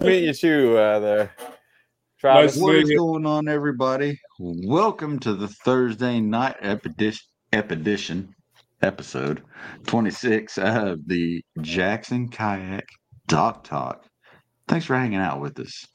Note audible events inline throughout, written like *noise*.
meet you too uh, there. Travis. What is going on, everybody? Welcome to the Thursday night epidis- epedition episode 26 of the Jackson Kayak Dock Talk. Thanks for hanging out with us.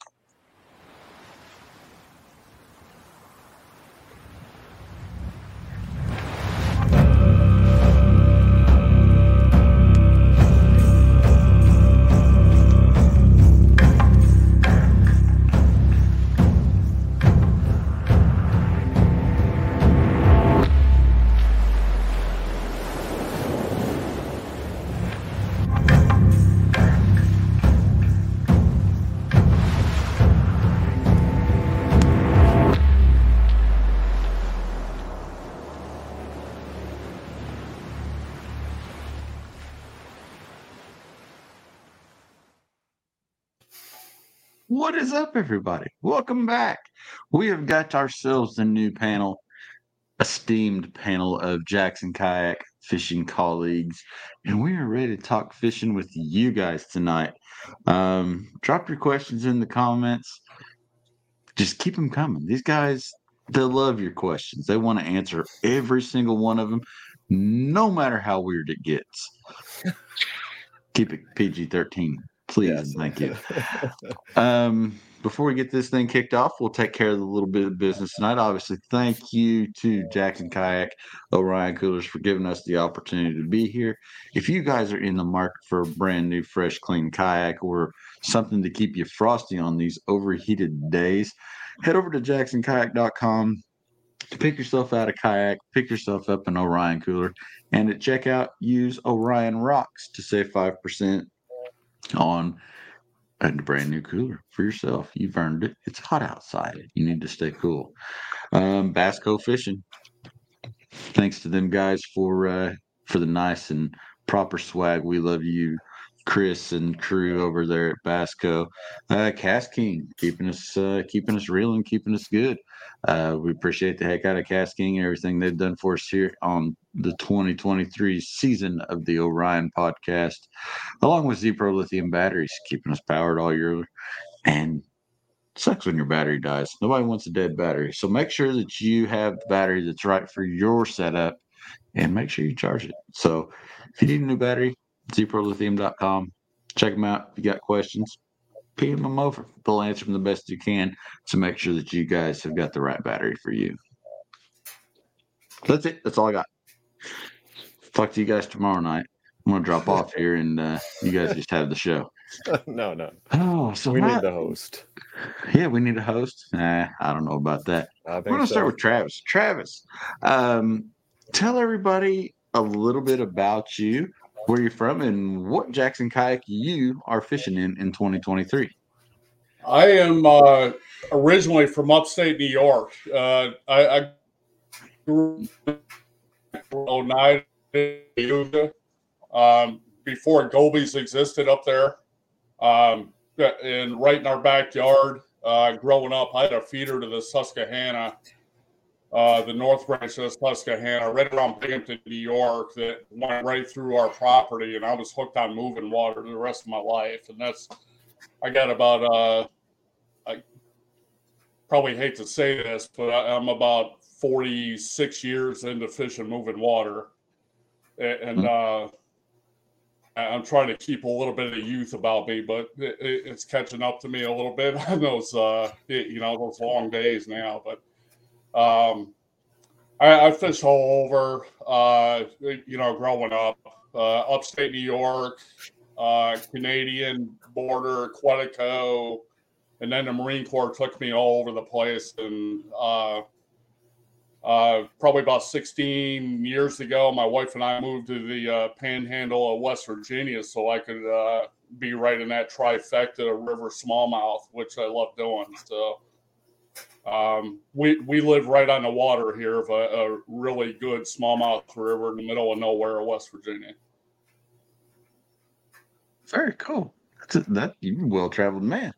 Up, everybody? Welcome back. We have got ourselves a new panel, esteemed panel of Jackson Kayak fishing colleagues, and we are ready to talk fishing with you guys tonight. Um, drop your questions in the comments. Just keep them coming. These guys, they love your questions. They want to answer every single one of them, no matter how weird it gets. Keep it PG 13 please yes. thank you. *laughs* Um, before we get this thing kicked off we'll take care of a little bit of business tonight. Obviously thank you to jackson kayak orion coolers for giving us the opportunity to be here. If you guys are in the market for a brand new fresh clean kayak or something to keep you frosty on these overheated days head over to jacksonkayak.com to pick yourself out a kayak, pick yourself up an Orion cooler, and at checkout, use Orion Rocks to save 5% on a brand new cooler for yourself. You've earned it. It's hot outside. You need to stay cool. Um, Basco Fishing. Thanks to them guys for uh, for the nice and proper swag. We love you, Chris and crew over there at Basco. Uh, KastKing keeping us uh, keeping us real and keeping us good. Uh, we appreciate the heck out of KastKing and everything they've done for us here on the 2023 season of the Orion podcast, along with Z Pro lithium batteries, keeping us powered all year. And sucks when your battery dies. Nobody wants a dead battery. So make sure that you have the battery that's right for your setup and make sure you charge it. So if you need a new battery, zprolithium.com. Check them out. If you got questions, PM them over. They'll answer them the best you can to make sure that you guys have got the right battery for you. That's it. That's all I got. Talk to you guys tomorrow night. I'm gonna drop off here, and uh, you guys just have the show. *laughs* no, no. Oh, so we need the host. Yeah, we need a host. Nah, I don't know about that. We're gonna so. start with Travis. Travis, um, tell everybody a little bit about you where you're from and what Jackson kayak you are fishing in in 2023. I am uh, originally from upstate New York. Uh, I, I grew up in um, before Gobies existed up there. Um, and right in our backyard, uh, growing up, I had a feeder to the Susquehanna uh, the North Branch of the Susquehanna, right around Binghamton, New York, that went right through our property, and I was hooked on moving water the rest of my life. And that's, I got about, uh, I probably hate to say this, but I, am about 46 years into fishing moving water, and, hmm. uh, I'm trying to keep a little bit of youth about me, but it, it's catching up to me a little bit *laughs* on those, uh, you know, those long days now. But um, I, I fished all over, uh, you know, growing up, uh, upstate New York, uh, Canadian border, Quetico, and then the Marine Corps took me all over the place. And uh, uh, probably about 16 years ago, my wife and I moved to the uh, panhandle of West Virginia so I could uh, be right in that trifecta of river smallmouth, which I love doing. So um, we we live right on the water here of a, a, really good smallmouth river in the middle of nowhere, of West Virginia. Very cool. That's a, that you're a well traveled man.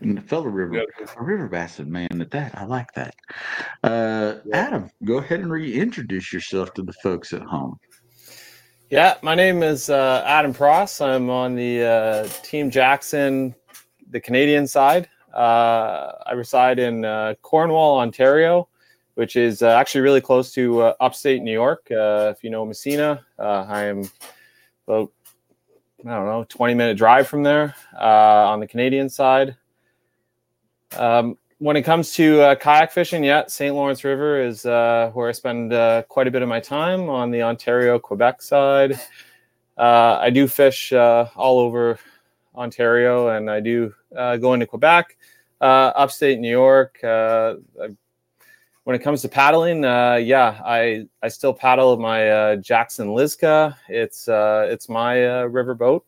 And the fellow river a river bastard man at that. I like that. Uh. Adam, go ahead and reintroduce yourself to the folks at home. Yeah, my name is uh, Adam Pross. I'm on the uh, Team Jackson the Canadian side. Uh, I reside in uh, Cornwall, Ontario, which is uh, actually really close to uh, upstate New York. Uh, if you know Massena, uh, I am about I don't know 20 minute drive from there uh, on the Canadian side. Um, when it comes to uh, kayak fishing, yeah, St. Lawrence River is uh, where I spend uh, quite a bit of my time on the Ontario Quebec side. Uh, I do fish uh, all over Ontario, and I do uh, go into Quebec, upstate New York. I- when it comes to paddling, yeah, I I still paddle my Jackson Lizka. It's it's my river boat.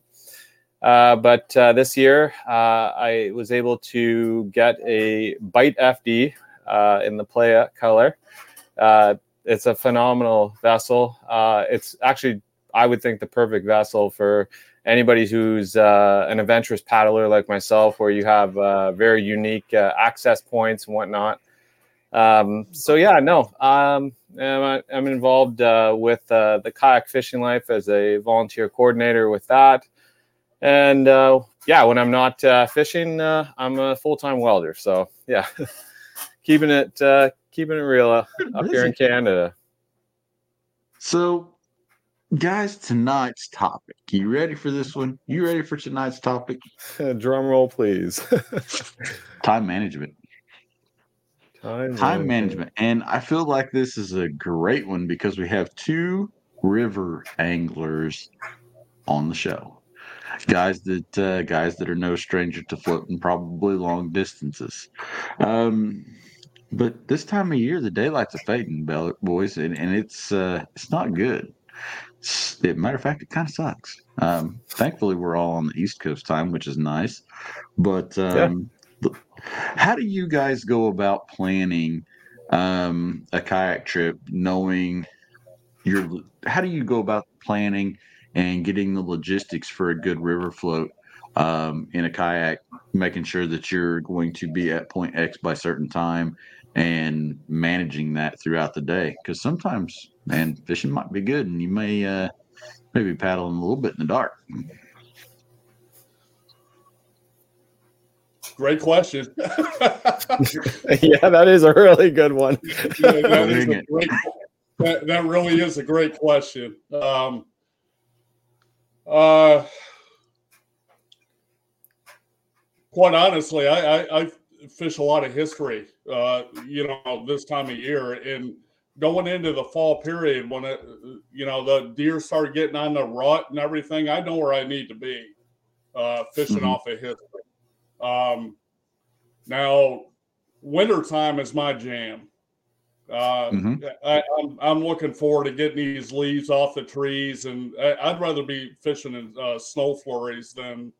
Uh, but uh, this year, uh, I was able to get a Bite FD uh, in the Playa color. It's a phenomenal vessel. It's actually, I would think, the perfect vessel for anybody who's an adventurous paddler like myself, where you have very unique access points and whatnot. Um, so yeah, no, um, I'm, I'm involved uh, with uh, the kayak fishing life as a volunteer coordinator with that. And uh, yeah, when I'm not uh, fishing, uh, I'm a full time welder. So yeah, *laughs* keeping it uh, keeping it real uh, up here in Canada. So, guys, tonight's topic. You ready for this one? You ready for tonight's topic? *laughs* Drum roll, please. *laughs* Time management. time, Time management. And I feel like this is a great one because we have two river anglers on the show. Guys that uh, guys that are no stranger to floating probably long distances. Um, but this time of year, the daylight's a fading, bell- boys, and, and it's uh, it's not good. It's, matter of fact, it kind of sucks. Um, thankfully, we're all on the East Coast time, which is nice. But um, th- how do you guys go about planning um, a kayak trip, knowing your? How do you go about planning and getting the logistics for a good river float um, in a kayak, making sure that you're going to be at point X by certain time, and managing that throughout the day? Because sometimes, man, fishing might be good, and you may uh, maybe paddling a little bit in the dark. Great question. *laughs* yeah, that is a really good one. Yeah, that, is a great, that, that really is a great question. Um, uh, quite honestly, I, I, I fish a lot of history, uh, you know, this time of year. And going into the fall period when it, you know, the deer start getting on the rut and everything, I know where I need to be uh, fishing Mhm. off of history. Um, now, wintertime is my jam. Uh, Mhm. I, I'm I'm looking forward to getting these leaves off the trees, and I, I'd rather be fishing in uh, snow flurries than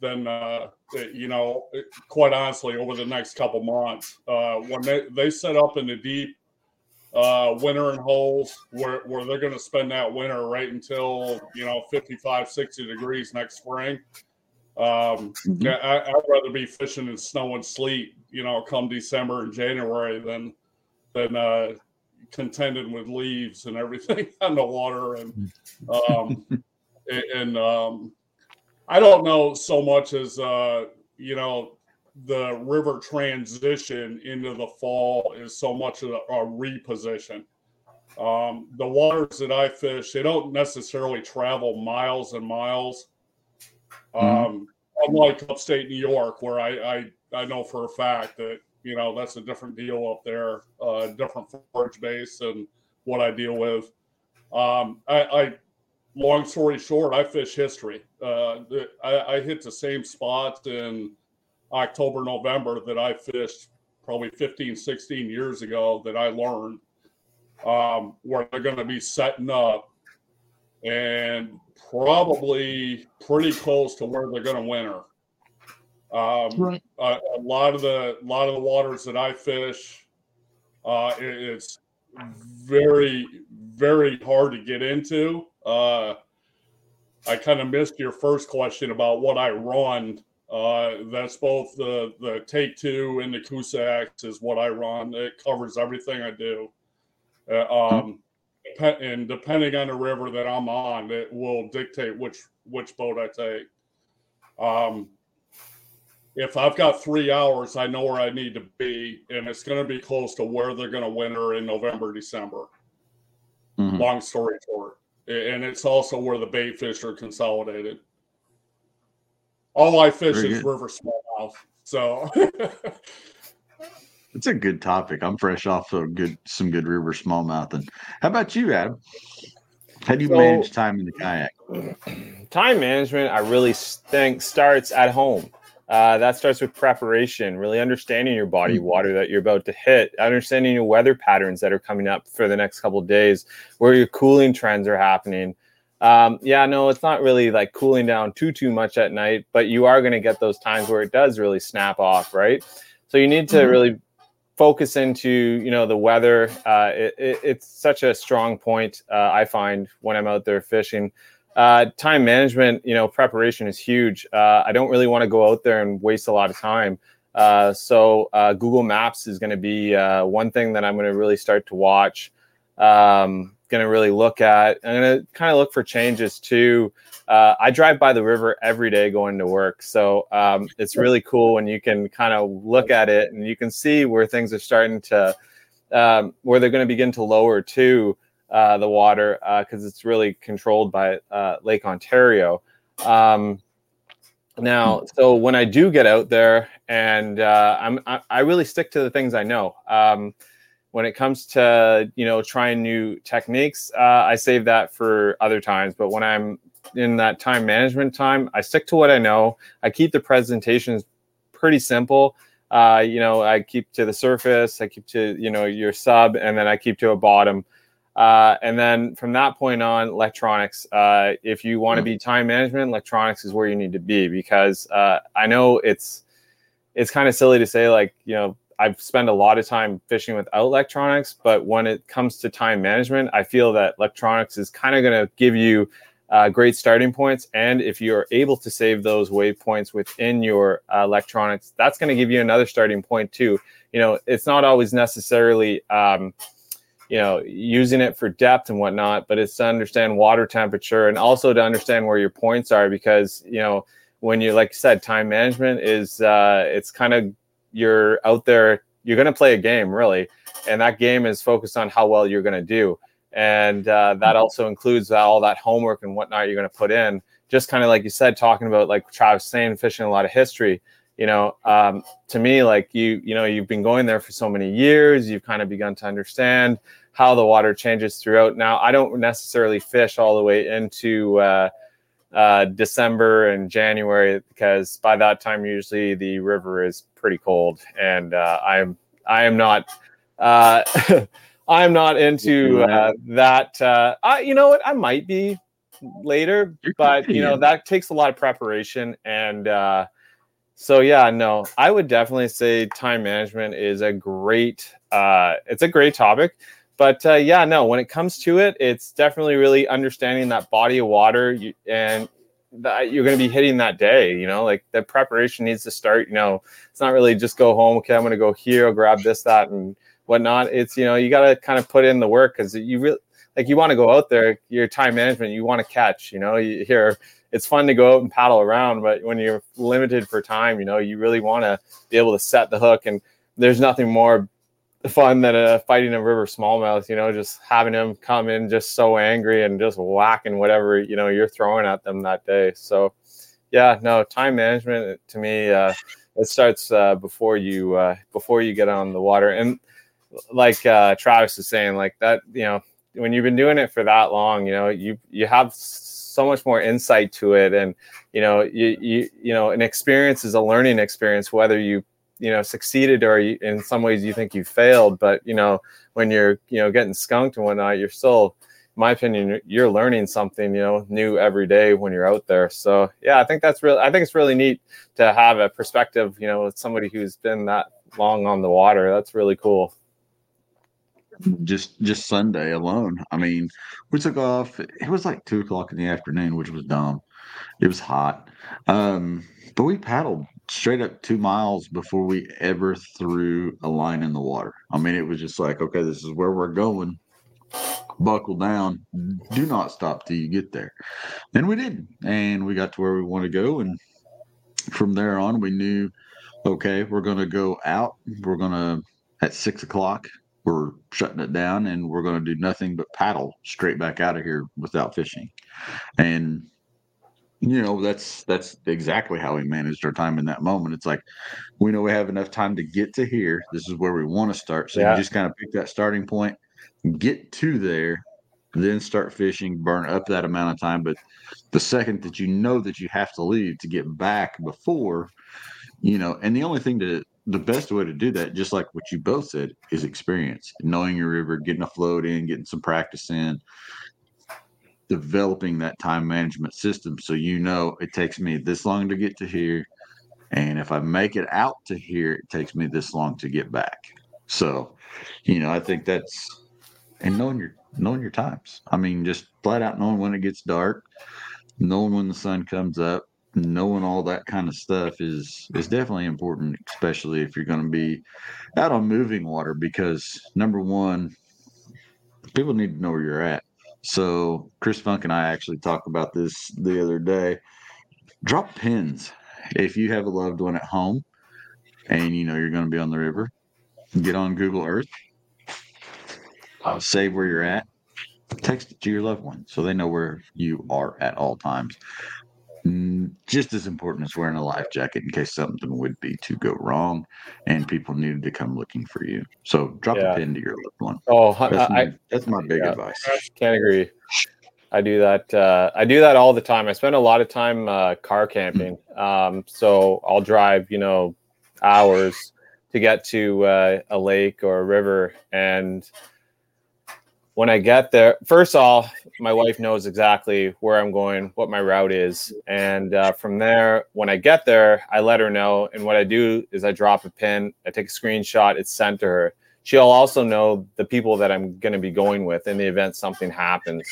than uh, you know. Quite honestly, over the next couple months, uh, when they they set up in the deep uh, wintering holes where where they're going to spend that winter right until you know 55, 60 degrees next spring. Um, Mhm. I, I'd rather be fishing in snow and sleet, you know, come December and January than than uh, contending with leaves and everything *laughs* on the water. And um, *laughs* and, and um, I don't know so much as uh, you know the river transition into the fall is so much of a, a reposition. Um, the waters that I fish, they don't necessarily travel miles and miles. Um, unlike upstate New York, where I, I I know for a fact that you know that's a different deal up there, uh, different forage base and what I deal with. Um, I, I long story short, I fish history. Uh, I, I hit the same spots in October, November that I fished probably 15, 16 years ago that I learned um, where they're going to be setting up and probably pretty close to where they're going to winter. Um, Right. a, a lot of the lot of the waters that I fish, uh, it- it's very very hard to get into. Uh, I kind of missed your first question about what I run. Uh, that's both the the take two and the Coosa X is what I run. It covers everything I do. Uh, um, and depending on the river that I'm on, it will dictate which which boat I take. Um, if I've got three hours, I know where I need to be, and it's going to be close to where they're going to winter in November, December. Mhm. Long story short, and it's also where the bait fish are consolidated. All I fish Very is good. river smallmouth, so *laughs* It's a good topic. I'm fresh off of good some good river smallmouth. And how about you, Adam? How do you So- manage time in the kayak? *clears throat* time management i really think starts at home uh, that starts with preparation really understanding your body water that you're about to hit understanding your weather patterns that are coming up for the next couple of days where your cooling trends are happening. Um, yeah no it's not really like cooling down too too much at night but you are going to get those times where it does really snap off right? So you need to Mhm. really focus into you know the weather. Uh, it, it, it's such a strong point uh, i find when i'm out there fishing uh, time management, you know, preparation is huge. Uh, I don't really want to go out there and waste a lot of time. Uh, so uh, Google Maps is going to be uh, one thing that I'm going to really start to watch. Um, going to really look at. I'm going to kind of look for changes too. Uh, I drive by the river every day going to work, so um, it's really cool when you can kind of look at it and you can see where things are starting to, um, where they're going to begin to lower too uh, the water because it's really controlled by uh, Lake Ontario. Um, now, so when I do get out there, and uh, I'm, I, I really stick to the things I know. Um, when it comes to you know trying new techniques, uh, I save that for other times. But when I'm in that time management time, I stick to what I know. I keep the presentations pretty simple. Uh, you know, I keep to the surface, I keep to you know your sub, and then I keep to a bottom. Uh, and then from that point on, electronics. Uh, if you want to be time management, electronics is where you need to be because uh, I know it's it's kind of silly to say like you know I've spent a lot of time fishing without electronics, but when it comes to time management, I feel that electronics is kind of going to give you uh, great starting points. And if you're able to save those waypoints within your uh, electronics, that's going to give you another starting point too. You know, it's not always necessarily um, you know using it for depth and whatnot but it's to understand water temperature and also to understand where your points are because you know when you like you said time management is uh it's kind of you're out there you're going to play a game really and that game is focused on how well you're going to do. And uh, that also includes all that homework and whatnot you're going to put in. Just kind of like you said talking about like travis saying fishing a lot of history you know um, to me like you you know you've been going there for so many years you've kind of begun to understand how the water changes throughout. Now i don't necessarily fish all the way into uh, uh, december and january because by that time usually the river is pretty cold and uh, i'm i am not uh, *laughs* i'm not into uh, that uh, I, you know what? I might be later but you know that takes a lot of preparation and uh, so yeah, no, I would definitely say time management is a great uh it's a great topic. But uh, yeah, no, when it comes to it, it's definitely really understanding that body of water and that you're going to be hitting that day, you know, like the preparation needs to start, you know, it's not really just go home. Okay, I'm going to go here, I'll grab this, that, and whatnot. It's, you know, you got to kind of put in the work because you really, like, you want to go out there, your time management, you want to catch, you know, you hear, it's fun to go out and paddle around, but when you're limited for time, you know, you really want to be able to set the hook. And there's nothing more fun than uh, fighting a river smallmouth, you know, just having them come in just so angry and just whacking whatever, you know, you're throwing at them that day. So, yeah, no, time management to me, uh, it starts uh, before you uh, before you get on the water. And like uh, Travis is saying, like that, you know, when you've been doing it for that long, you know, you you have so much more insight to it, and you know, you you you know, an experience is a learning experience, whether you you know succeeded or you, in some ways you think you failed. But you know, when you're you know getting skunked and whatnot, you're still, in my opinion, you're learning something you know new every day when you're out there. So yeah, I think that's really, I think it's really neat to have a perspective, you know, with somebody who's been that long on the water. That's really cool. Just just Sunday alone. I mean, we took off. It was like two o'clock in the afternoon, which was dumb. It was hot, um, but we paddled straight up two miles before we ever threw a line in the water. I mean, it was just like, okay, this is where we're going. Buckle down. Do not stop till you get there. And we did, and we got to where we want to go, and from there on, we knew okay, we're going to go out. We're going to, at six o'clock, we're shutting it down and we're going to do nothing but paddle straight back out of here without fishing. And, you know, that's, that's exactly how we managed our time in that moment. It's like, we know we have enough time to get to here. This is where we want to start. So Yeah. you just kind of pick that starting point, get to there, then start fishing, burn up that amount of time. But the second that you know that you have to leave to get back before, you know, and the only thing to the best way to do that, just like what you both said, is experience, knowing your river, getting a float in, getting some practice in, developing that time management system so you know it takes me this long to get to here. And if I make it out to here, it takes me this long to get back. So, you know, I think that's and knowing your knowing your times. I mean, just flat out knowing when it gets dark, knowing when the sun comes up, knowing all that kind of stuff is is definitely important, especially if you're going to be out on moving water. Because number one, people need to know where you're at. So Chris Funk and I actually talked about this the other day. Drop pins if you have a loved one at home, and you know you're going to be on the river. Get on Google Earth uh, save where you're at, text it to your loved one so they know where you are at all times. Mm, Just as important as wearing a life jacket in case something would be to go wrong and people needed to come looking for you. So drop Yeah. a pin to your loved one. Oh, I, That's my, that's my big yeah. advice. can't agree. I do that. Uh, I do that all the time. I spend a lot of time uh, car camping. Um, so I'll drive, you know, hours to get to uh, a lake or a river. And when I get there, first of all, my wife knows exactly where I'm going, what my route is. And uh, from there, when I get there, I let her know. And what I do is I drop a pin, I take a screenshot, it's sent to her. She'll also know the people that I'm going to be going with in the event something happens.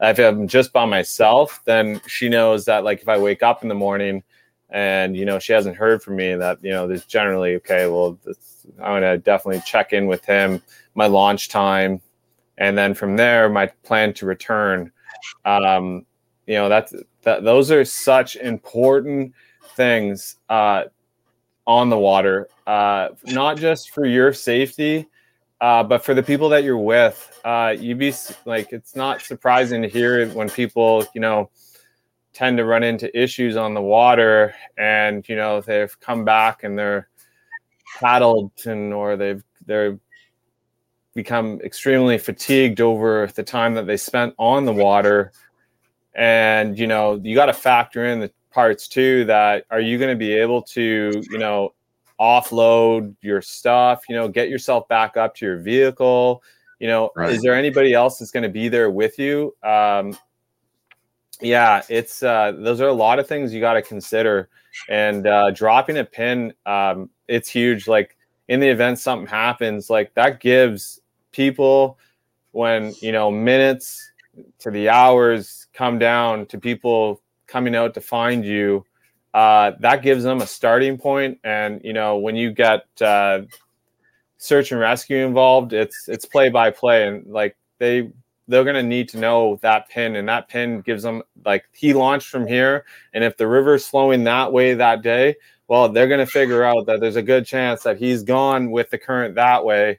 If I'm just by myself, then she knows that, like, if I wake up in the morning and you know she hasn't heard from me, that you know there's generally okay. Well, I'm gonna definitely check in with him, my launch time, and then from there, my plan to return. Um, you know, that's that. Those are such important things uh, on the water, uh, not just for your safety, uh, but for the people that you're with. Uh, you'd be like, it's not surprising to hear when people, you know, tend to run into issues on the water, and you know they've come back and they're paddled and or they've they're become extremely fatigued over the time that they spent on the water. And you know you got to factor in the parts too that are you going to be able to you know offload your stuff you know get yourself back up to your vehicle. You know Right. is there anybody else that's going to be there with you? Um yeah it's uh those are a lot of things you got to consider. And uh dropping a pin um it's huge. Like in the event something happens like that gives people when you know minutes to the hours come down to people coming out to find you uh, that gives them a starting point. And you know when you get uh, search and rescue involved it's it's play by play. And like they they're going to need to know that pin and that pin gives them like he launched from here. And if the river's flowing that way that day well they're going to figure out that there's a good chance that he's gone with the current that way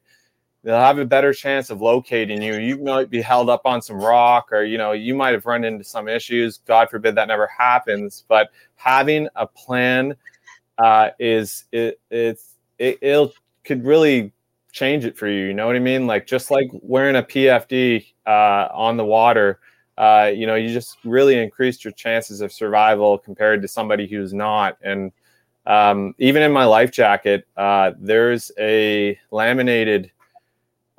they'll have a better chance of locating you. You might be held up on some rock, or you know, you might have run into some issues. God forbid that never happens. But having a plan uh, is it it's it it'll, could really change it for you. You know what I mean? Like just like wearing a PFD uh, on the water. Uh, you know, you just really increased your chances of survival compared to somebody who's not. And um, even in my life jacket, uh, there's a laminated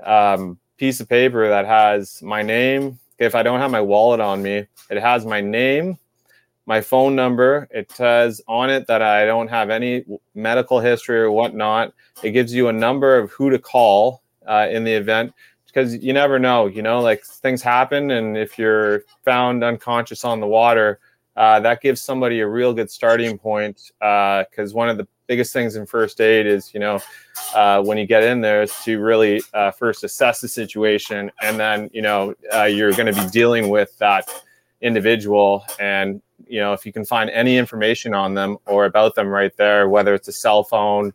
um, piece of paper that has my name. If I don't have my wallet on me, it has my name, my phone number. It says on it that I don't have any medical history or whatnot. It gives you a number of who to call uh, in the event because you never know, you know, like things happen. And if you're found unconscious on the water, uh, that gives somebody a real good starting point. Uh because one of the biggest things in first aid is, you know, uh, when you get in there is to really uh, first assess the situation, and then you know uh, you're going to be dealing with that individual, and you know if you can find any information on them or about them right there, whether it's a cell phone,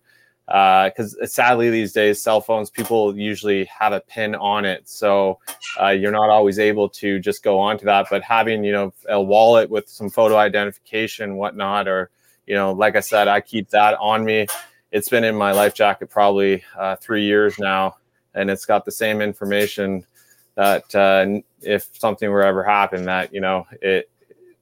because uh, sadly these days cell phones people usually have a pin on it, so uh, you're not always able to just go onto that. But having you know a wallet with some photo identification, whatnot, or you know, like I said, I keep that on me. It's been in my life jacket probably uh, three years now, and it's got the same information that uh, if something were ever happen, that you know it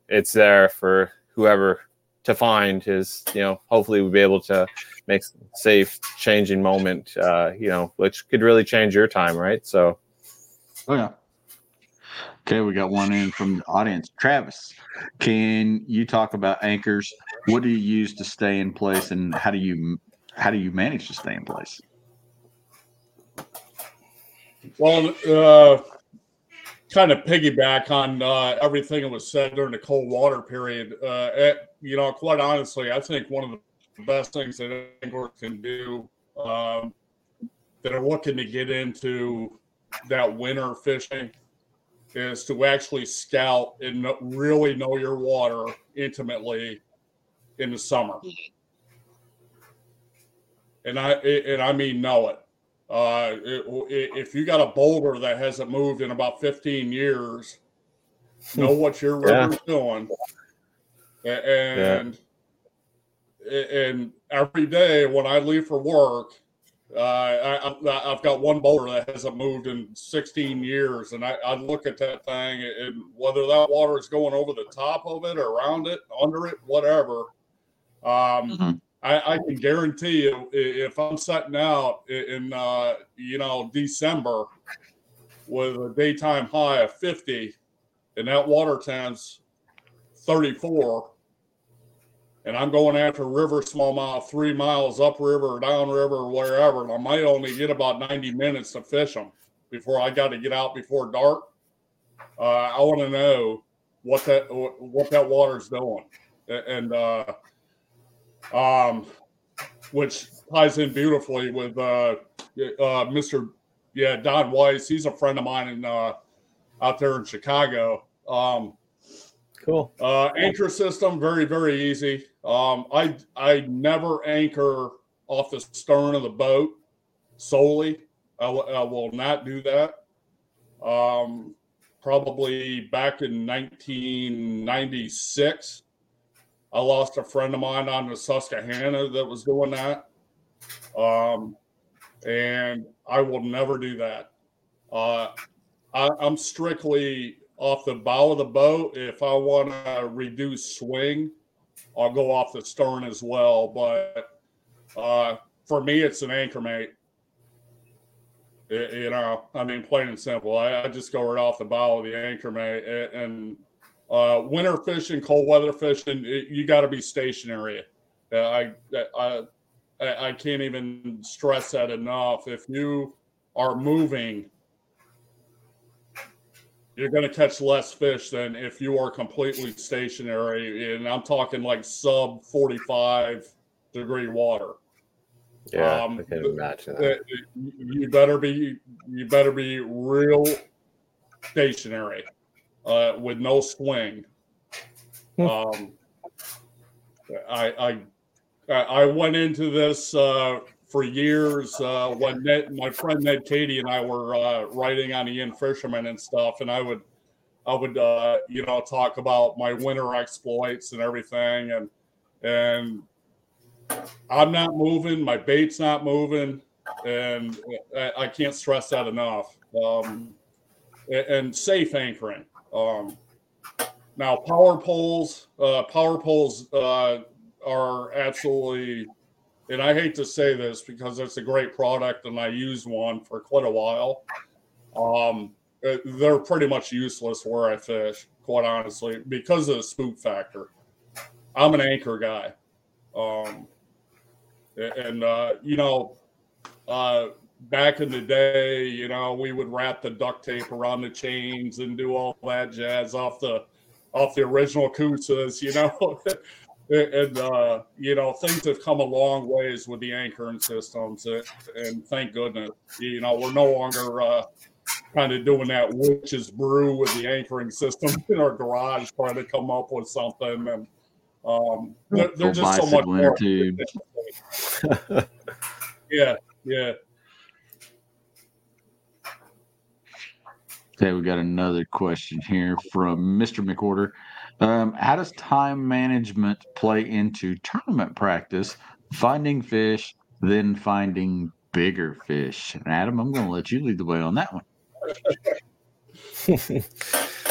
it's there for whoever to find. Is you know hopefully we'll be able to make safe changing moment. Uh, you know, which could really change your time, right? So, oh yeah. Okay, we got one in from the audience. Travis, can you talk about anchors? What do you use to stay in place, and how do you how do you manage to stay in place? Well, uh, kind of piggyback on uh, everything that was said during the cold water period. Uh, it, you know, quite honestly, I think one of the best things that anglers can do um, that are looking to get into that winter fishing is to actually scout and really know your water intimately in the summer. And I and I mean know it. Uh, if you got a boulder that hasn't moved in about 15 years, know what your river's *laughs* yeah. doing. And yeah. and every day when I leave for work, uh, I, have got one boulder that hasn't moved in 16 years, and I, I, look at that thing, and whether that water is going over the top of it, or around it, under it, whatever, um, mm-hmm. I, I, can guarantee you, if I'm setting out in uh, you know December with a daytime high of 50, and that water temp's 34, and I'm going after river smallmouth three miles upriver or downriver or wherever, and I might only get about 90 minutes to fish them before I got to get out before dark. Uh, I want to know what that what that water's doing, and uh, um, which ties in beautifully with uh, uh, Mr. Yeah, Don Weiss. He's a friend of mine in uh, out there in Chicago. Um, cool. Uh, anchor system, very very easy. Um, I I never anchor off the stern of the boat solely. I, w- I will not do that. Um, probably back in 1996 I lost a friend of mine on the Susquehanna that was doing that. Um, and I will never do that. Uh, I, am strictly off the bow of the boat. If I want to reduce swing, I'll go off the stern as well. But uh, for me, it's an anchor mate. It, you know, I mean, plain and simple. I, I, just go right off the bow of the anchor mate, and uh, winter fishing, cold weather fishing, it, you got to be stationary. Uh, I, I, I can't even stress that enough. If you are moving, you're going to catch less fish than if you are completely stationary. And I'm talking like sub 45 degree water. Yeah, um, I can imagine that. You better be you better be real stationary uh, with no swing. Hmm. um, I, I I went into this uh, for years uh, when Ned, my friend Ned Kehde and I were uh, writing on the In-Fisherman and stuff, and I would I would uh, you know talk about my winter exploits and everything, and and I'm not moving, my bait's not moving, and I, I can't stress that enough. Um, and safe anchoring. Um, now, power poles, uh, power poles uh, are absolutely, and I hate to say this because it's a great product and I used one for quite a while. Um, uh, they're pretty much useless where I fish, quite honestly, because of the spook factor. I'm an anchor guy. Um, and, uh, you know, uh, back in the day, you know, we would wrap the duct tape around the chains and do all that jazz off the off the original Coosas, you know. *laughs* and uh, you know, things have come a long ways with the anchoring systems, and, and thank goodness, you know, we're no longer uh, kind of doing that witch's brew with the anchoring system *laughs* in our garage, trying to come up with something. And um, they're, they're just so much more. *laughs* yeah, yeah. Okay, we got another question here from Mr. McWhorter. Um, how does time management play into tournament practice, finding fish, then finding bigger fish? And Adam, I'm going to let you lead the way on that one. *laughs*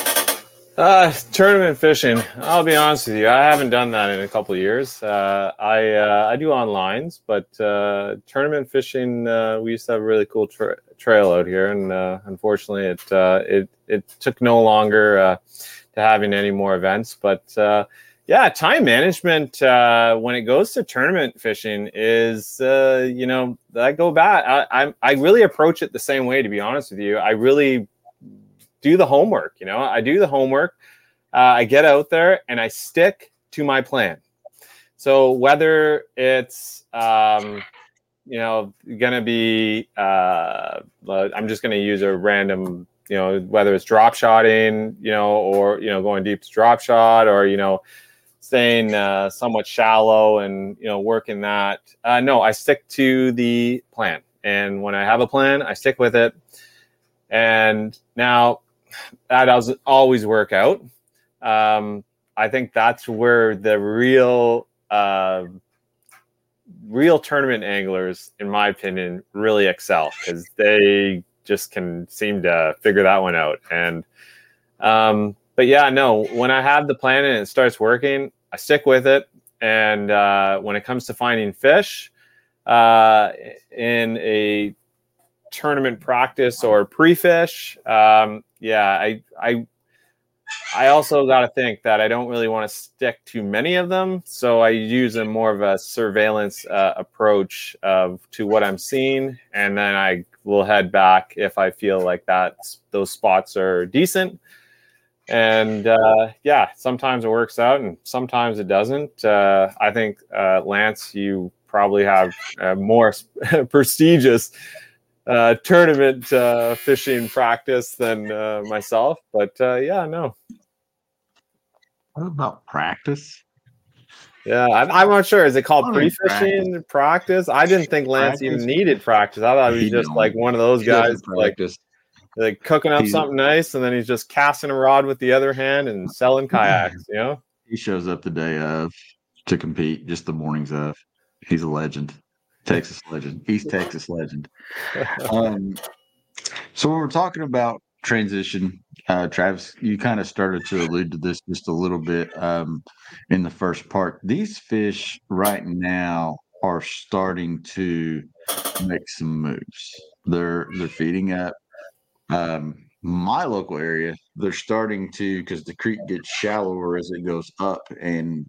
uh, tournament fishing. I'll be honest with you. I haven't done that in a couple years. Uh, I uh, I do onlines, but uh, tournament fishing. Uh, we used to have a really cool tra- trail out here, and uh, unfortunately, it it it took no longer to having any more events. But yeah, time management when it goes to tournament fishing is, you know, I go back. I, I, I really approach it the same way. To be honest with you, I really do the homework. You know, I do the homework. Uh, I get out there and I stick to my plan. So whether it's um, you know going to be, uh, I'm just going to use a random you know whether it's drop shotting you know or you know going deep to drop shot or you know staying uh, somewhat shallow and you know working that. Uh, no, I stick to the plan, and when I have a plan, I stick with it. And now that doesn't always work out. Um, I think that's where the real uh, real tournament anglers, in my opinion, really excel because they just can seem to figure that one out. And um, but yeah, no, when I have the plan and it starts working, I stick with it. And uh, when it comes to finding fish uh, in a tournament practice or pre-fish, um, yeah, I I I also got to think that I don't really want to stick to many of them, so I use a more of a surveillance uh, approach of to what I'm seeing, and then I will head back if I feel like that those spots are decent and uh, yeah, sometimes it works out and sometimes it doesn't. Uh, I think uh, Lance, you probably have a more *laughs* prestigious uh, tournament uh, fishing practice than uh, myself, but yeah, no. What about practice? Yeah, I'm, I'm, not sure. Is it called pre-fishing practice. practice? I didn't think Lance practice. even needed practice. I thought he was just like one of those guys, like just like cooking up something nice, and then he's just casting a rod with the other hand and selling kayaks. You know, he shows up the day of to compete, just the mornings of. He's a legend, Texas legend, East Texas legend. Um, so when we're talking about transition, uh, Travis, you kind of started to allude to this just a little bit um, in the first part. These fish right now are starting to make some moves. They're they're feeding up um, my local area, they're starting to because the creek gets shallower as it goes up, and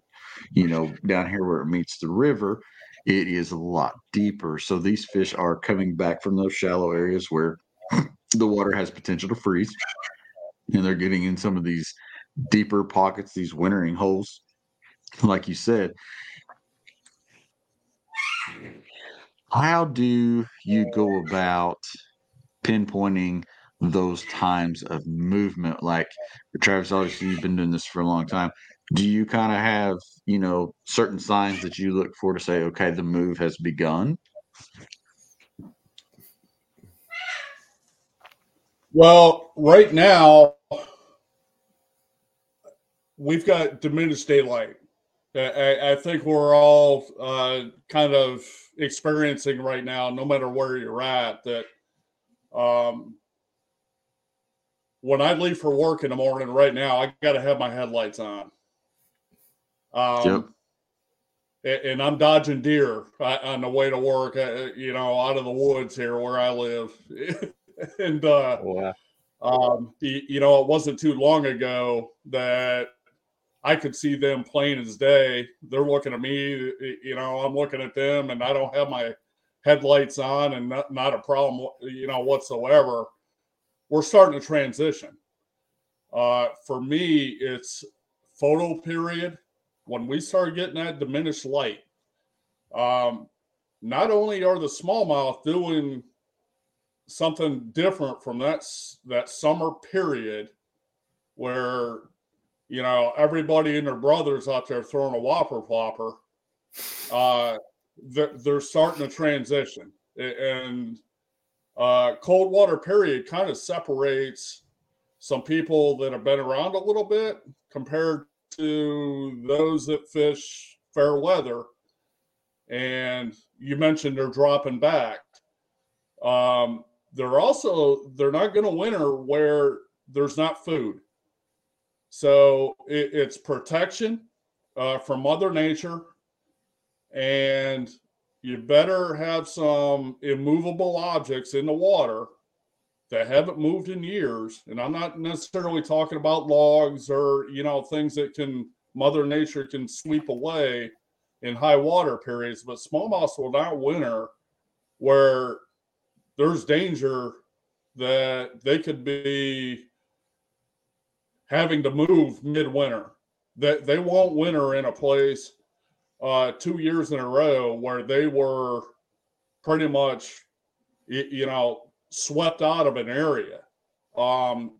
you know down here where it meets the river, it is a lot deeper. So these fish are coming back from those shallow areas where *clears throat* the water has potential to freeze, and they're getting in some of these deeper pockets, these wintering holes, like you said. How do you go about pinpointing those times of movement like travis obviously you've been doing this for a long time do you kind of have you know certain signs that you look for to say okay the move has begun well right now we've got diminished daylight I, I think we're all uh, kind of experiencing right now, no matter where you're at, that um, when I leave for work in the morning, right now, I got to have my headlights on. Um, yep. And I'm dodging deer uh, on the way to work, uh, you know, out of the woods here where I live. *laughs* and, uh, wow. um, you know, it wasn't too long ago that I could see them plain as day. They're looking at me, you know, I'm looking at them, and I don't have my headlights on, and not, not a problem, you know, whatsoever we're starting to transition. Uh, for me, it's photo period. When we start getting that diminished light, um, not only are the smallmouth doing something different from that that summer period where you know everybody and their brothers out there throwing a whopper plopper uh they're, they're starting to transition. And uh cold water period kind of separates some people that have been around a little bit compared to those that fish fair weather. And you mentioned they're dropping back. Um they're also they're not going to winter where there's not food. So it, it's protection uh, from mother nature. And you better have some immovable objects in the water that haven't moved in years and i'm not necessarily talking about logs or you know things that can mother nature can sweep away in high water periods but smallmouth will not winter where there's danger that they could be having to move midwinter. That they won't winter in a place uh, two years in a row where they were pretty much, you know, swept out of an area. Um,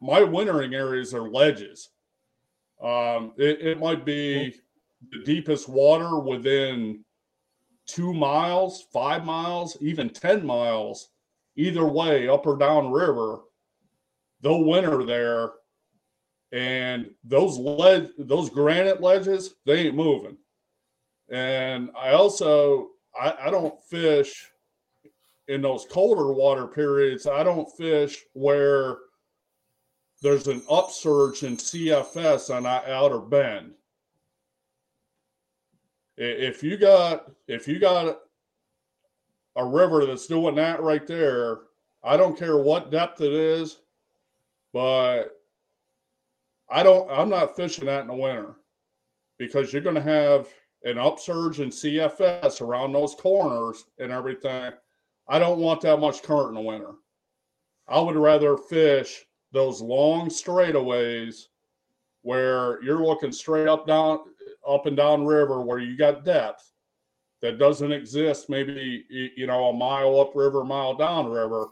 my wintering areas are ledges. Um, it, it might be the deepest water within two miles, five miles, even 10 miles, either way, up or down river, they'll winter there. And those led those granite ledges, they ain't moving. And I also I, I don't fish in those colder water periods. I don't fish where there's an upsurge in CFS on that outer bend if you got if you got a river that's doing that right there, I don't care what depth it is, but I don't I'm not fishing that in the winter because you're going to have an upsurge in CFS around those corners and everything. I don't want that much current in the winter. I would rather fish those long straightaways where you're looking straight up down up and down river where you got depth that doesn't exist maybe you know a mile up river mile down river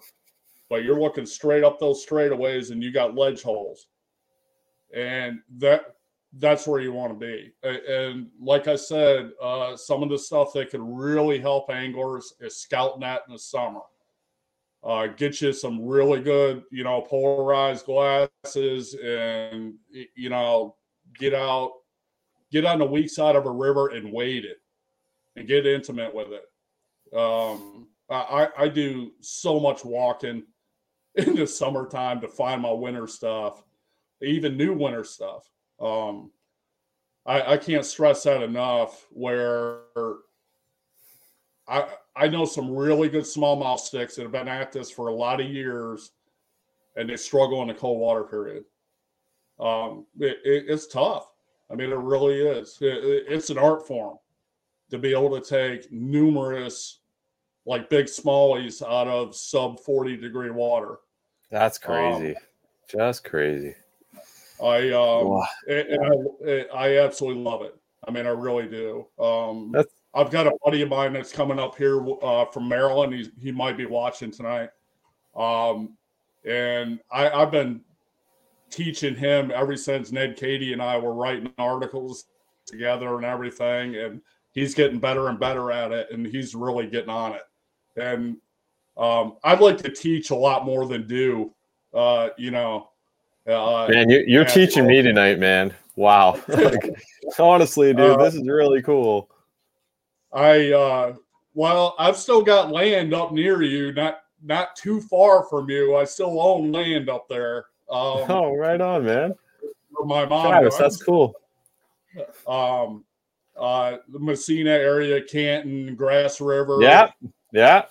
but you're looking straight up those straightaways and you got ledge holes and that that's where you want to be and like i said uh, some of the stuff that could really help anglers is scouting that in the summer uh, get you some really good you know polarized glasses and you know get out get on the weak side of a river and wade it and get intimate with it. Um, I, I do so much walking *laughs* in the summertime to find my winter stuff, even new winter stuff. Um, I, I can't stress that enough. Where I I know some really good smallmouth sticks that have been at this for a lot of years, and they struggle in the cold water period. Um, it, it, it's tough. I mean, it really is. It, it's an art form to be able to take numerous, like big smallies out of sub 40 degree water. That's crazy. Um, Just crazy. I um wow. and, I, I absolutely love it. I mean, I really do. Um, that's, I've got a buddy of mine that's coming up here uh, from Maryland. He's, he might be watching tonight. Um, and I, I've been teaching him ever since Ned Kehde and I were writing articles together and everything. And he's getting better and better at it. And he's really getting on it. And um, I'd like to teach a lot more than do. Uh, you know, uh, man, you, are teaching me tonight, man. Wow. *laughs* like, honestly, dude, uh, this is really cool. I, uh, well, I've still got land up near you, not not too far from you. I still own land up there. Um, oh, right on, man. My mom. Travis, that's cool. Um, uh, the Massena area, Canton, Grass River. Yeah, yeah.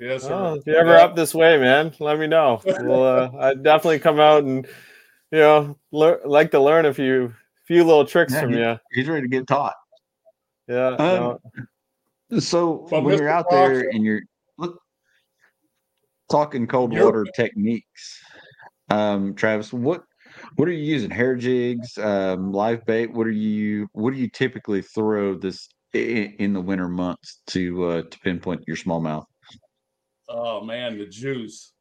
Yes. Oh, if you're ever yeah. up this way, man, let me know. Well, uh, *laughs* I definitely come out and you know le- like to learn a few few little tricks yeah, from he, you. He's ready to get taught. Yeah. Um, no. So but when Mr. you're out there and you're look, talking cold water techniques, um, Travis, what what are you using? Hair jigs, um, live bait. What are you what do you typically throw this in, in the winter months to uh, to pinpoint your smallmouth? Oh man, the juice.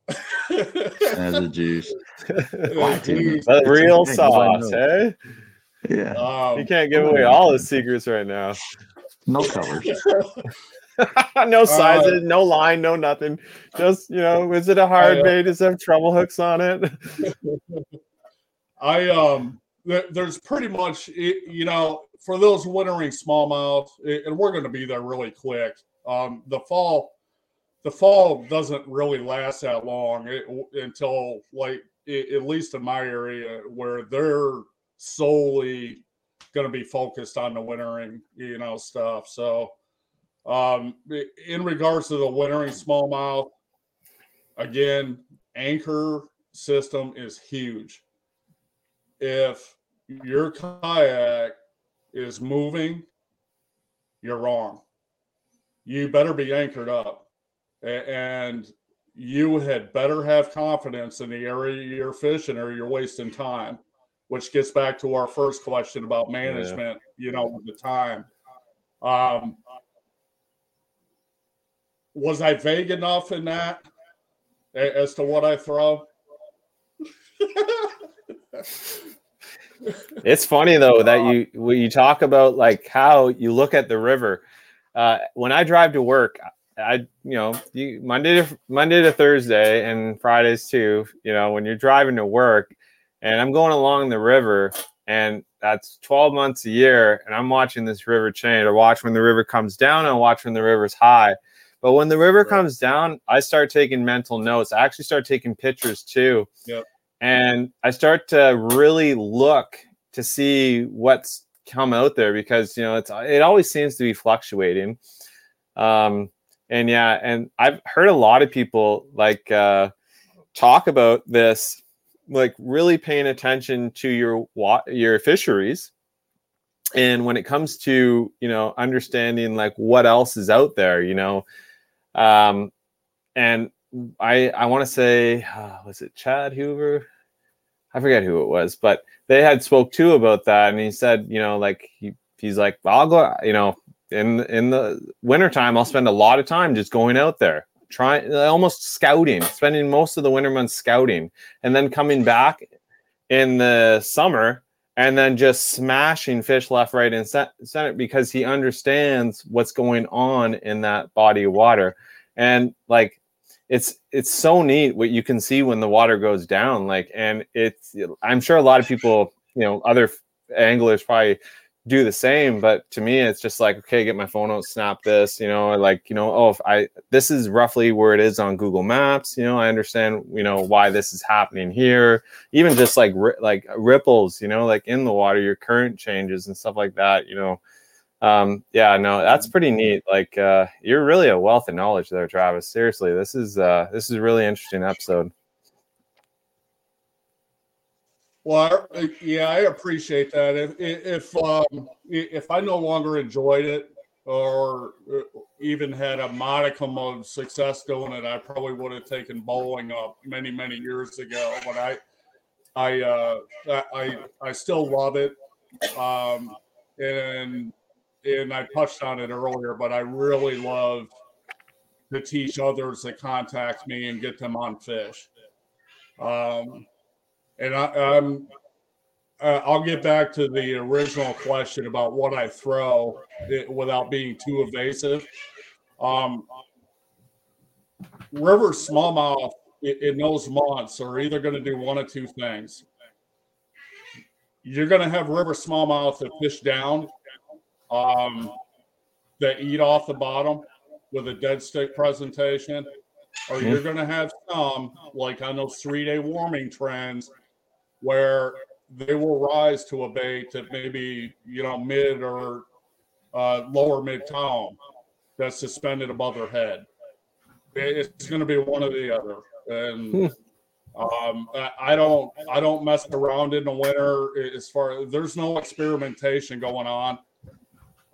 As a juice. The juice. *laughs* real sauce, knows. hey? Yeah. Um, You can't give away all his secrets right now. No colors. *laughs* *laughs* no Uh, sizes, no line, no nothing. Just you know, is it a hard I, uh, bait? Does it have treble hooks on it? I um, there, there's pretty much you know for those wintering smallmouth, and we're going to be there really quick. Um, the fall, the fall doesn't really last that long it, until like i- at least in my area where they're solely going to be focused on the wintering, you know, stuff. So, um, in regards to the wintering smallmouth, again, anchor system is huge if your kayak is moving, you're wrong. You better be anchored up. And you had better have confidence in the area you're fishing or you're wasting time, which gets back to our first question about management, you know, the time. Um, was I vague enough in that as to what I throw? *laughs* It's funny though that you you talk about like how you look at the river. Uh, when I drive to work, I you know you, Monday to Monday to Thursday and Fridays too. You know when you're driving to work, and I'm going along the river, and that's 12 months a year, and I'm watching this river change. I watch when the river comes down, and I watch when the river's high. But when the river Right. comes down, I start taking mental notes. I actually start taking pictures too and I start to really look to see what's come out there because you know it's it always seems to be fluctuating. Um, and yeah, and I've heard a lot of people like uh, talk about this, like really paying attention to your wa- your fisheries. And when it comes to you know understanding like what else is out there, you know, um, and I I want to say uh, was it Chad Hoover? I forget who it was, but they had spoke too about that, and he said, you know, like he he's like, I'll go, you know, in in the wintertime, I'll spend a lot of time just going out there, trying almost scouting, spending most of the winter months scouting, and then coming back in the summer and then just smashing fish left, right, and center because he understands what's going on in that body of water, and like it's it's so neat what you can see when the water goes down like and it's i'm sure a lot of people you know other anglers probably do the same but to me it's just like okay get my phone out snap this you know like you know oh if i this is roughly where it is on google maps you know i understand you know why this is happening here. Even just like ri- like ripples you know like in the water your current changes and stuff like that you know. Um yeah no that's pretty neat like uh you're really a wealth of knowledge there travis. Seriously this is uh this is a really interesting episode Well, I, yeah, I appreciate that. If if um, if I no longer enjoyed it or uh, even had a modicum of success doing it, I probably would have taken bowling up many many years ago. But I I uh, I I still love it, um, and and I touched on it earlier. But I really love to teach others that contact me and get them on fish. Um, and I, um, uh, I'll get back to the original question about what I throw it, without being too evasive. Um, river smallmouth i- in those months are either going to do one of two things. You're going to have river smallmouth that fish down, um, that eat off the bottom with a dead stick presentation, or you're going to have some like on those three day warming trends where they will rise to a bait at maybe you know mid or uh, lower mid tone that's suspended above their head. It's going to be one or the other, and um, I- I don't I don't mess around in the winter as far there's no experimentation going on.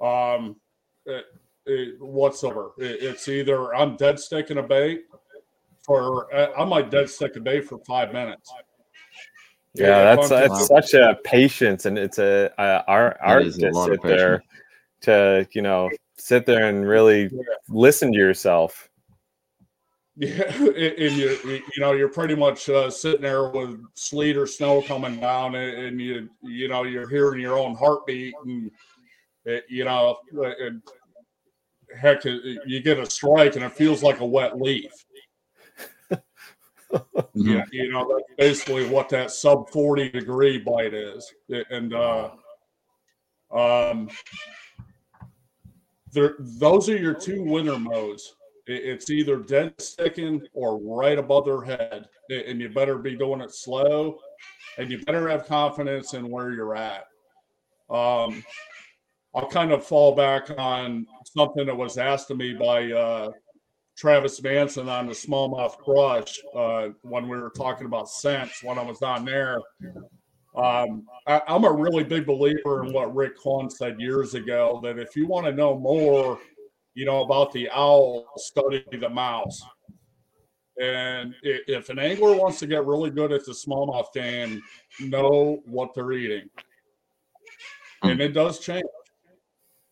Um, it, it, whatsoever. It, it's either I'm dead sticking a bait for I might dead stick a bait for five minutes. Yeah If that's I'm- that's such a patience and it's a, a art art a to lot of sit there to you know sit there and really listen to yourself. *laughs* Yeah, and you you know you're pretty much uh, sitting there with sleet or snow coming down, and you you know you're hearing your own heartbeat, and it, you know, eh, and heck, eh, you get a strike and it feels like a wet leaf. Yeah, you know that's basically what that sub forty degree bite is, and uh, um, there those are your two winter modes it's either dead sticking or right above their head, and you better be doing it slow, and you better have confidence in where you're at. Um, I'll kind of fall back on something that was asked of me by uh, Travis Manson on the smallmouth crush uh, when we were talking about scents when I was on there. Um, I, am a really big believer in what Rick Clunn said years ago that if you want to know more you know, about the owl, study the mouse. And if an angler wants to get really good at the smallmouth game, know what they're eating. And it does change.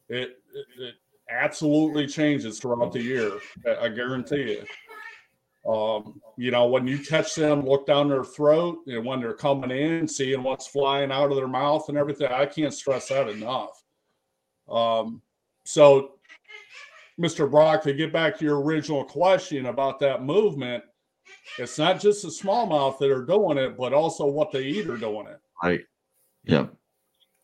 It, it, it absolutely changes throughout the year. I guarantee you. Um, you know, when you catch them, look down their throat, and when they're coming in, seeing what's flying out of their mouth and everything, I can't stress that enough. Um, so Mr. Brock, to get back to your original question about that movement, it's not just the smallmouth that are doing it, but also what they eat are doing it. Right.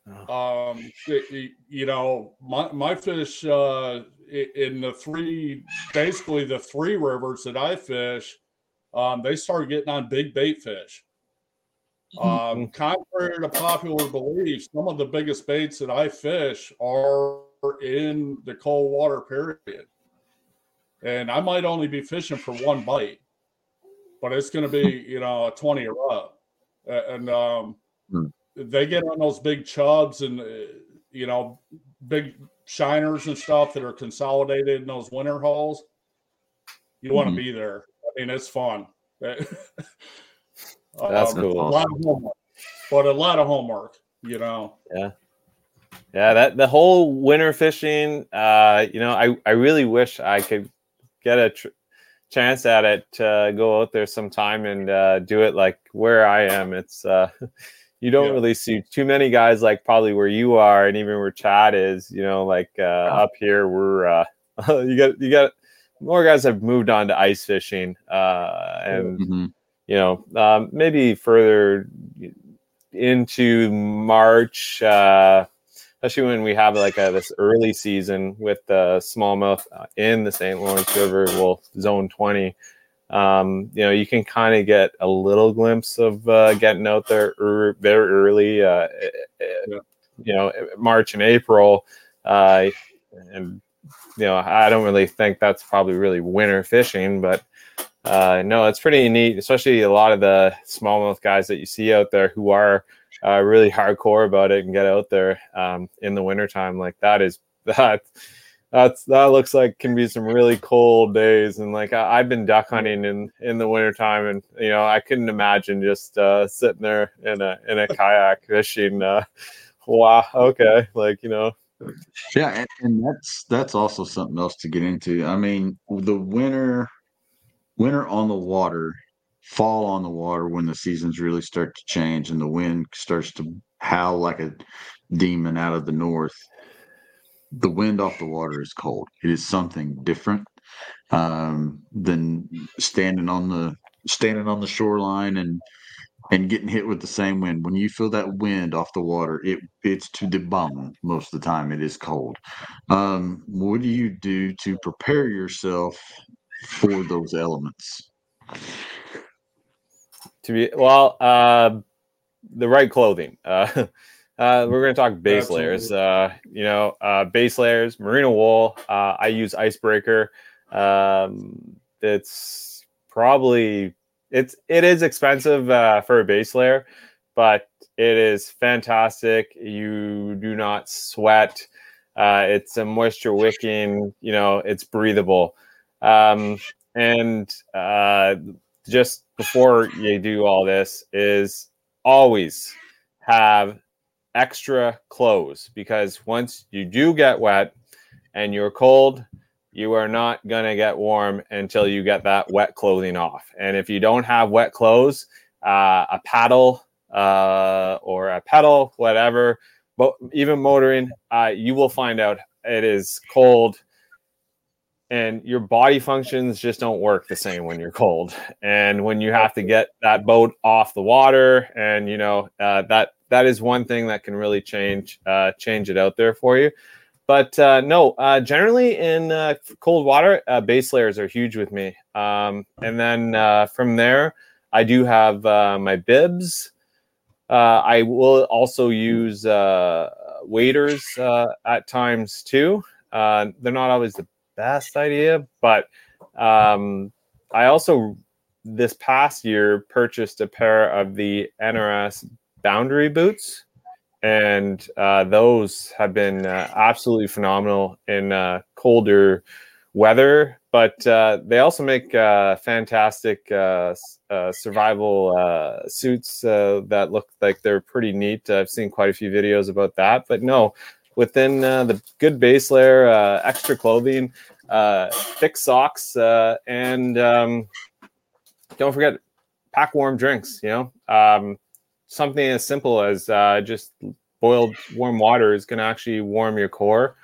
Yeah. Um, it, you know, my, my fish uh, in the three, basically the three rivers that I fish, um, they start getting on big bait fish. Mm-hmm. Um, contrary to popular belief, some of the biggest baits that I fish are in the cold water period. And I might only be fishing for one bite, but it's going to be, you know, a 20 or up. And um, hmm. They get on those big chubs and, uh, you know, big shiners and stuff that are consolidated in those winter holes. You want to mm-hmm. be there. I mean, it's fun. *laughs* That's um, cool. A lot of homework, but a lot of homework, you know. Yeah. Yeah, that the whole winter fishing, uh, you know, I, I really wish I could get a tr- chance at it to go out there sometime and uh, do it like where I am. It's uh, *laughs* you don't yeah. really see too many guys like probably where you are, and even where Chad is. You know, like uh, up here, we're uh, *laughs* you got you got more guys have moved on to ice fishing, uh, and mm-hmm. you know um, maybe further into March. Uh, especially when we have like a, this early season with the smallmouth uh, in the St. Lawrence River, well, zone 20. Um, you know, you can kind of get a little glimpse of uh, getting out there er- very early, uh, eh, eh, yeah. you know, March and April. Uh, and, you know, I don't really think that's probably really winter fishing, but uh, no, it's pretty neat, especially a lot of the smallmouth guys that you see out there who are uh, really hardcore about it and get out there um, in the wintertime. Like that is *laughs* that that's that looks like can be some really cold days. And like I, have been duck hunting in in the wintertime, and you know I couldn't imagine just uh, sitting there in a in a kayak fishing. Uh, wow, okay, like you know. Yeah, and, and that's that's also something else to get into. I mean, the winter winter on the water fall on the water when the seasons really start to change and the wind starts to howl like a demon out of the north the wind off the water is cold. It is something different um, than standing on the standing on the shoreline and and getting hit with the same wind. When you feel that wind off the water it it's to the bone most of the time. It is cold. Um, what do you do to prepare yourself for those elements? To be well, uh, the right clothing. Uh, *laughs* uh, we're going to talk base Absolutely. layers. Uh, you know, uh, base layers, merino wool. Uh, I use icebreaker. Um, it's probably it's it is expensive uh, for a base layer, but it is fantastic. You do not sweat. Uh, it's a moisture wicking. You know, it's breathable. Um, and uh, just before you do all this is always have extra clothes because once you do get wet and you're cold, you are not going to get warm until you get that wet clothing off. And if you don't have wet clothes, uh, a paddle uh, or a pedal, whatever, but even motoring, uh, you will find out it is cold and your body functions just don't work the same when you're cold and when you have to get that boat off the water and you know uh, that that is one thing that can really change uh, change it out there for you. But uh, no uh, generally in uh, cold water uh, base layers are huge with me. Um, and then from there i do have my bibs. I will also use waders at times too. They're not always the best idea, but um, I also this past year purchased a pair of the NRS boundary boots, and uh, those have been uh, absolutely phenomenal in uh, colder weather. But uh, they also make uh, fantastic uh, survival suits that look like they're pretty neat. I've seen quite a few videos about that. But no, within the good base layer, extra clothing, thick socks, and um, don't forget pack warm drinks. You know, um, something as simple as uh, just boiled warm water is going to actually warm your core.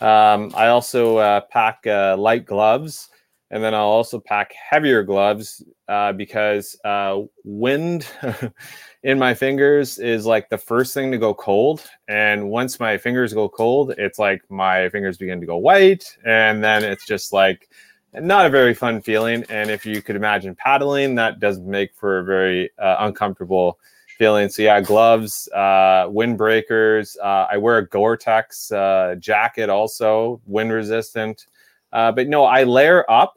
Um, I also uh, pack light gloves and then I'll also pack heavier gloves uh, because uh, wind *laughs* in my fingers is like the first thing to go cold. And once my fingers go cold, it's like my fingers begin to go white. And then it's just like not a very fun feeling. And if you could imagine paddling, that does make for a very uh, uncomfortable feeling. So, yeah, gloves, uh, windbreakers. Uh, I wear a Gore Tex uh, jacket also, wind resistant. Uh, but no, I layer up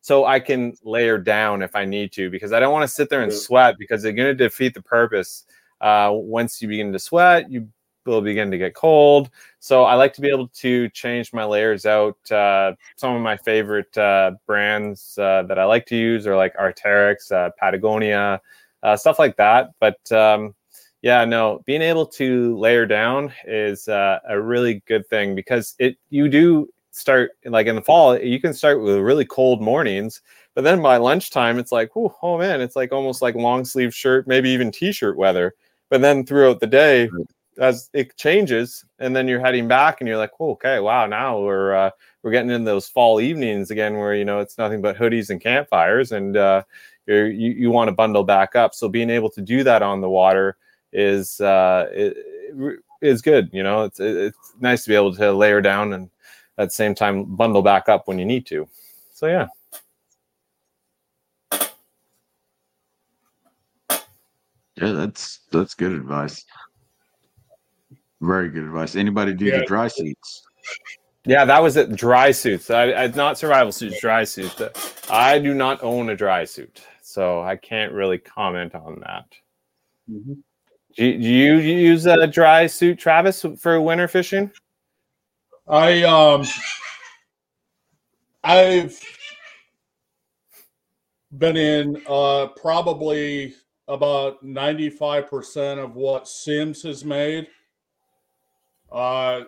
so I can layer down if I need to because I don't want to sit there and sweat because they're going to defeat the purpose. Uh, once you begin to sweat, you will begin to get cold. So I like to be able to change my layers out. Uh, some of my favorite uh, brands uh, that I like to use are like Arc'teryx, uh, Patagonia, uh, stuff like that. But um, yeah, no, being able to layer down is a really good thing because it you do start like in the fall, you can start with really cold mornings, but then by lunchtime, it's like, oh, oh man, it's like almost like long sleeve shirt, maybe even t-shirt weather. But then throughout the day, as it changes, and then you're heading back, and you're like, oh, okay, wow, now we're uh, we're getting in those fall evenings again, where you know it's nothing but hoodies and campfires, and uh, you you want to bundle back up. So being able to do that on the water is uh, is good. You know, it's it's nice to be able to layer down and at the same time bundle back up when you need to. So yeah. Yeah, that's that's good advice. Very good advice. Anybody do yeah. the dry suits? Yeah, that was it. Dry suits. I, I not survival suits. Dry suits. I do not own a dry suit, so I can't really comment on that. Mm-hmm. Do, do you use a dry suit, Travis, for winter fishing? I um I've been in uh probably about 95% of what Simms has made uh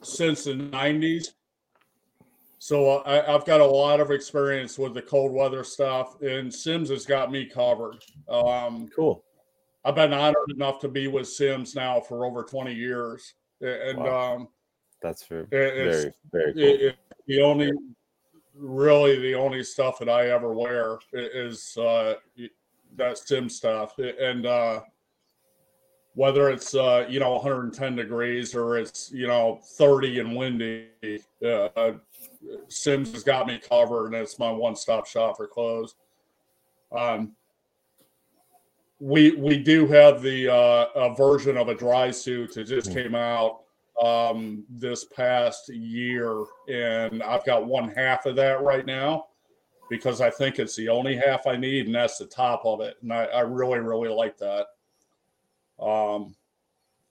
since the 90s. So I, have got a lot of experience with the cold weather stuff, and Simms has got me covered. Um, cool. I've been honored enough to be with Simms now for over 20 years, and wow. um, that's very, very, very cool. It, the only, really, the only stuff that I ever wear is uh, that sim stuff, and uh, whether it's uh, you know 110 degrees or it's you know 30 and windy, uh, Simms has got me covered, and it's my one-stop shop for clothes. Um, we we do have the uh, a version of a dry suit that just mm-hmm. came out um, this past year, and I've got one half of that right now because I think it's the only half I need, and that's the top of it, and I, I really really like that. Um,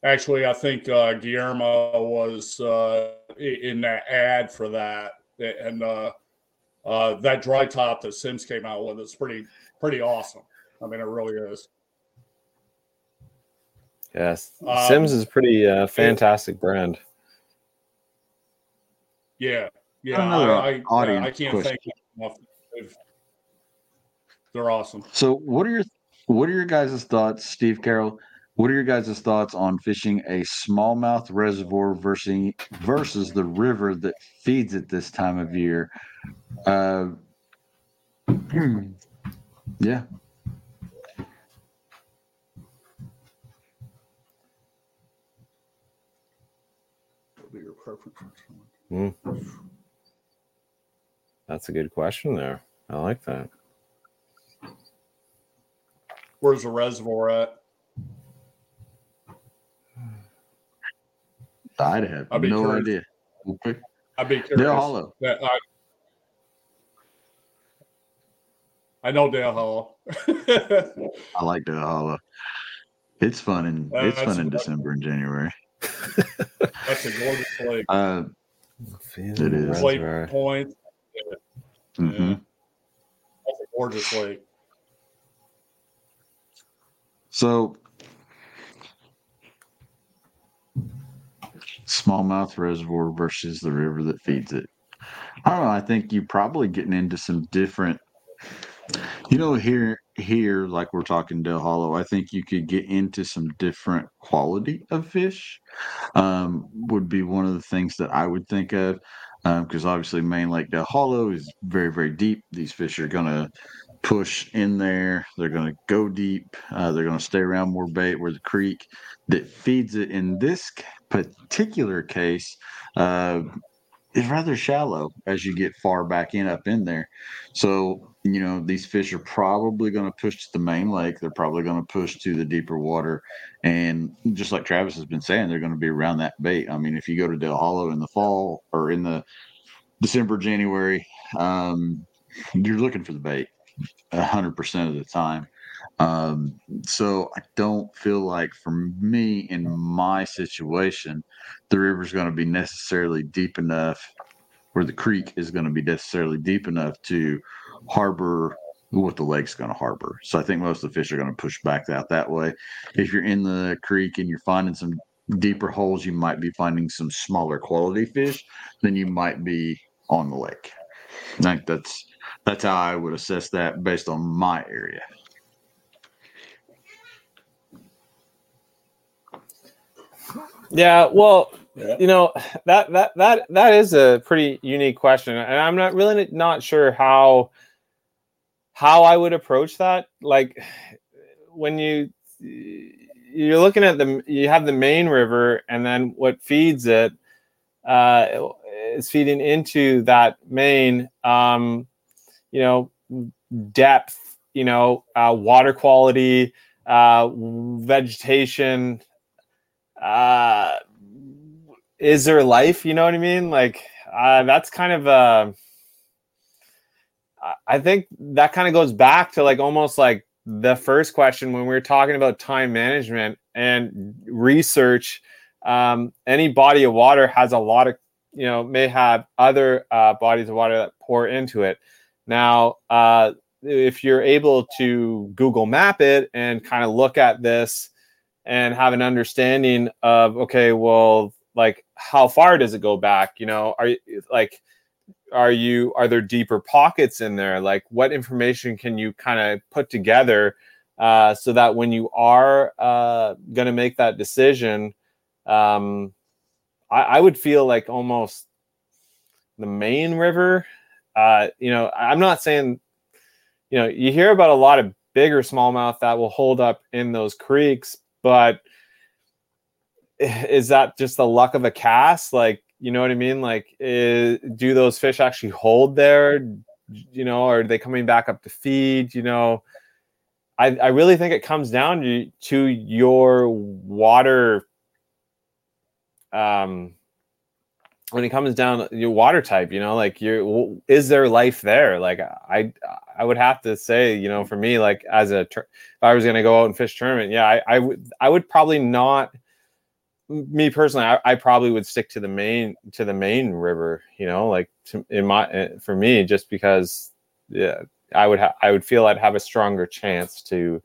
actually, I think uh, Guillermo was uh, in that ad for that, and uh, uh, that dry top that Simms came out with is pretty pretty awesome. I mean, it really is. Yes, um, Simms is a pretty uh, fantastic brand. Yeah, Yeah, Another I, I, audience I can't question. thank enough. They've- They're awesome. So, what are your what are your guys' thoughts, Steve Carroll? What are your guys' thoughts on fishing a smallmouth reservoir versus versus the river that feeds it this time of year? Uh, *clears throat* yeah, That's a good question there. I like that. Where's the reservoir at? I'd have I'd no curious. idea. Okay. I'd be curious. Dale curious. Hollow. That I, I know Dale Hollow. *laughs* I like Dale Hollow. It's fun in it's fun in December and January. *laughs* That's a gorgeous lake. Uh, It is. Lake Reservoir. Point. mhm. That's a gorgeous lake. So, smallmouth reservoir versus the river that feeds it. I don't know. I think you're probably getting into some different. You know, here, here, like we're talking Dale Hollow, I think you could get into some different quality of fish. Um, would be one of the things that I would think of, because obviously Main Lake Dale Hollow is very, very deep. These fish are gonna push in there. They're going to go deep. Uh, they're going to stay around more bait where the creek that feeds it in this particular case uh, is rather shallow as you get far back in up in there. So, you know, these fish are probably going to push to the main lake. They're probably going to push to the deeper water. And just like Travis has been saying, they're going to be around that bait. I mean, if you go to Dale Hollow in the fall or in the December, January, um, you're looking for the bait hundred percent of the time. Um, so I don't feel like for me in my situation, the river's going to be necessarily deep enough, or the creek is going to be necessarily deep enough to harbor what the lake's going to harbor. So I think most of the fish are going to push back out that way. If you're in the creek and you're finding some deeper holes, you might be finding some smaller quality fish than you might be on the lake. I think that's that's how I would assess that based on my area. Yeah, well, Yeah. you know that that that that is a pretty unique question, and I'm not really not sure how how I would approach that. Like when you you're looking at the you have the main river, and then what feeds it uh, is feeding into that main. Um, you know, depth. You know, uh, water quality, uh, vegetation uh is there life you know what i mean like uh that's kind of uh I- i think that kind of goes back to like almost like the first question when we were talking about time management and research um any body of water has a lot of you know may have other uh bodies of water that pour into it now uh if you're able to google map it and kind of look at this and have an understanding of okay well like how far does it go back? You know are like are you are there deeper pockets in there? Like what information can you kind of put together uh, so that when you are uh, going to make that decision um, I, I would feel like almost the main river uh, you know i'm not saying you know you hear about a lot of bigger smallmouth that will hold up in those creeks but is that just the luck of a cast? Like you know what i mean? Like is, do those fish actually hold there? You know are they coming back up to feed? You know i, I really think it comes down to, to your water um when it comes down your water type you know like you is there life there? Like i i would have to say you know for me like as a if i was going to go out and fish tournament yeah i i would i would probably not me personally I, I probably would stick to the main to the main river you know like to, in my eh, for me just because yeah i would ha- i would feel i'd have a stronger chance to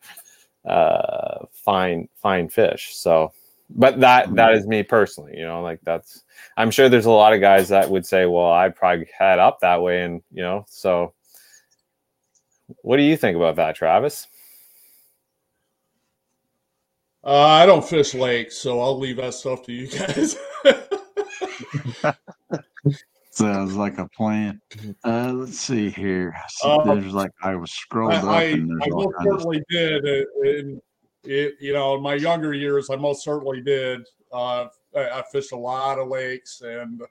uh find find fish so but that that is me personally. You know, like that's. I'm sure there's a lot of guys that would say, "Well, I probably head up that way," and you know, so. What do you think about that, Travis? Uh, I don't fish lakes, so I'll leave that stuff to you guys. *laughs* Sounds like a plan. Uh, let's see here. So Um, there's like I was scrolled up I, I, and there's I all most kinds of certainly did. uh, In, it, you know, in my younger years, I most certainly did. Uh, I, I fished a lot of lakes, and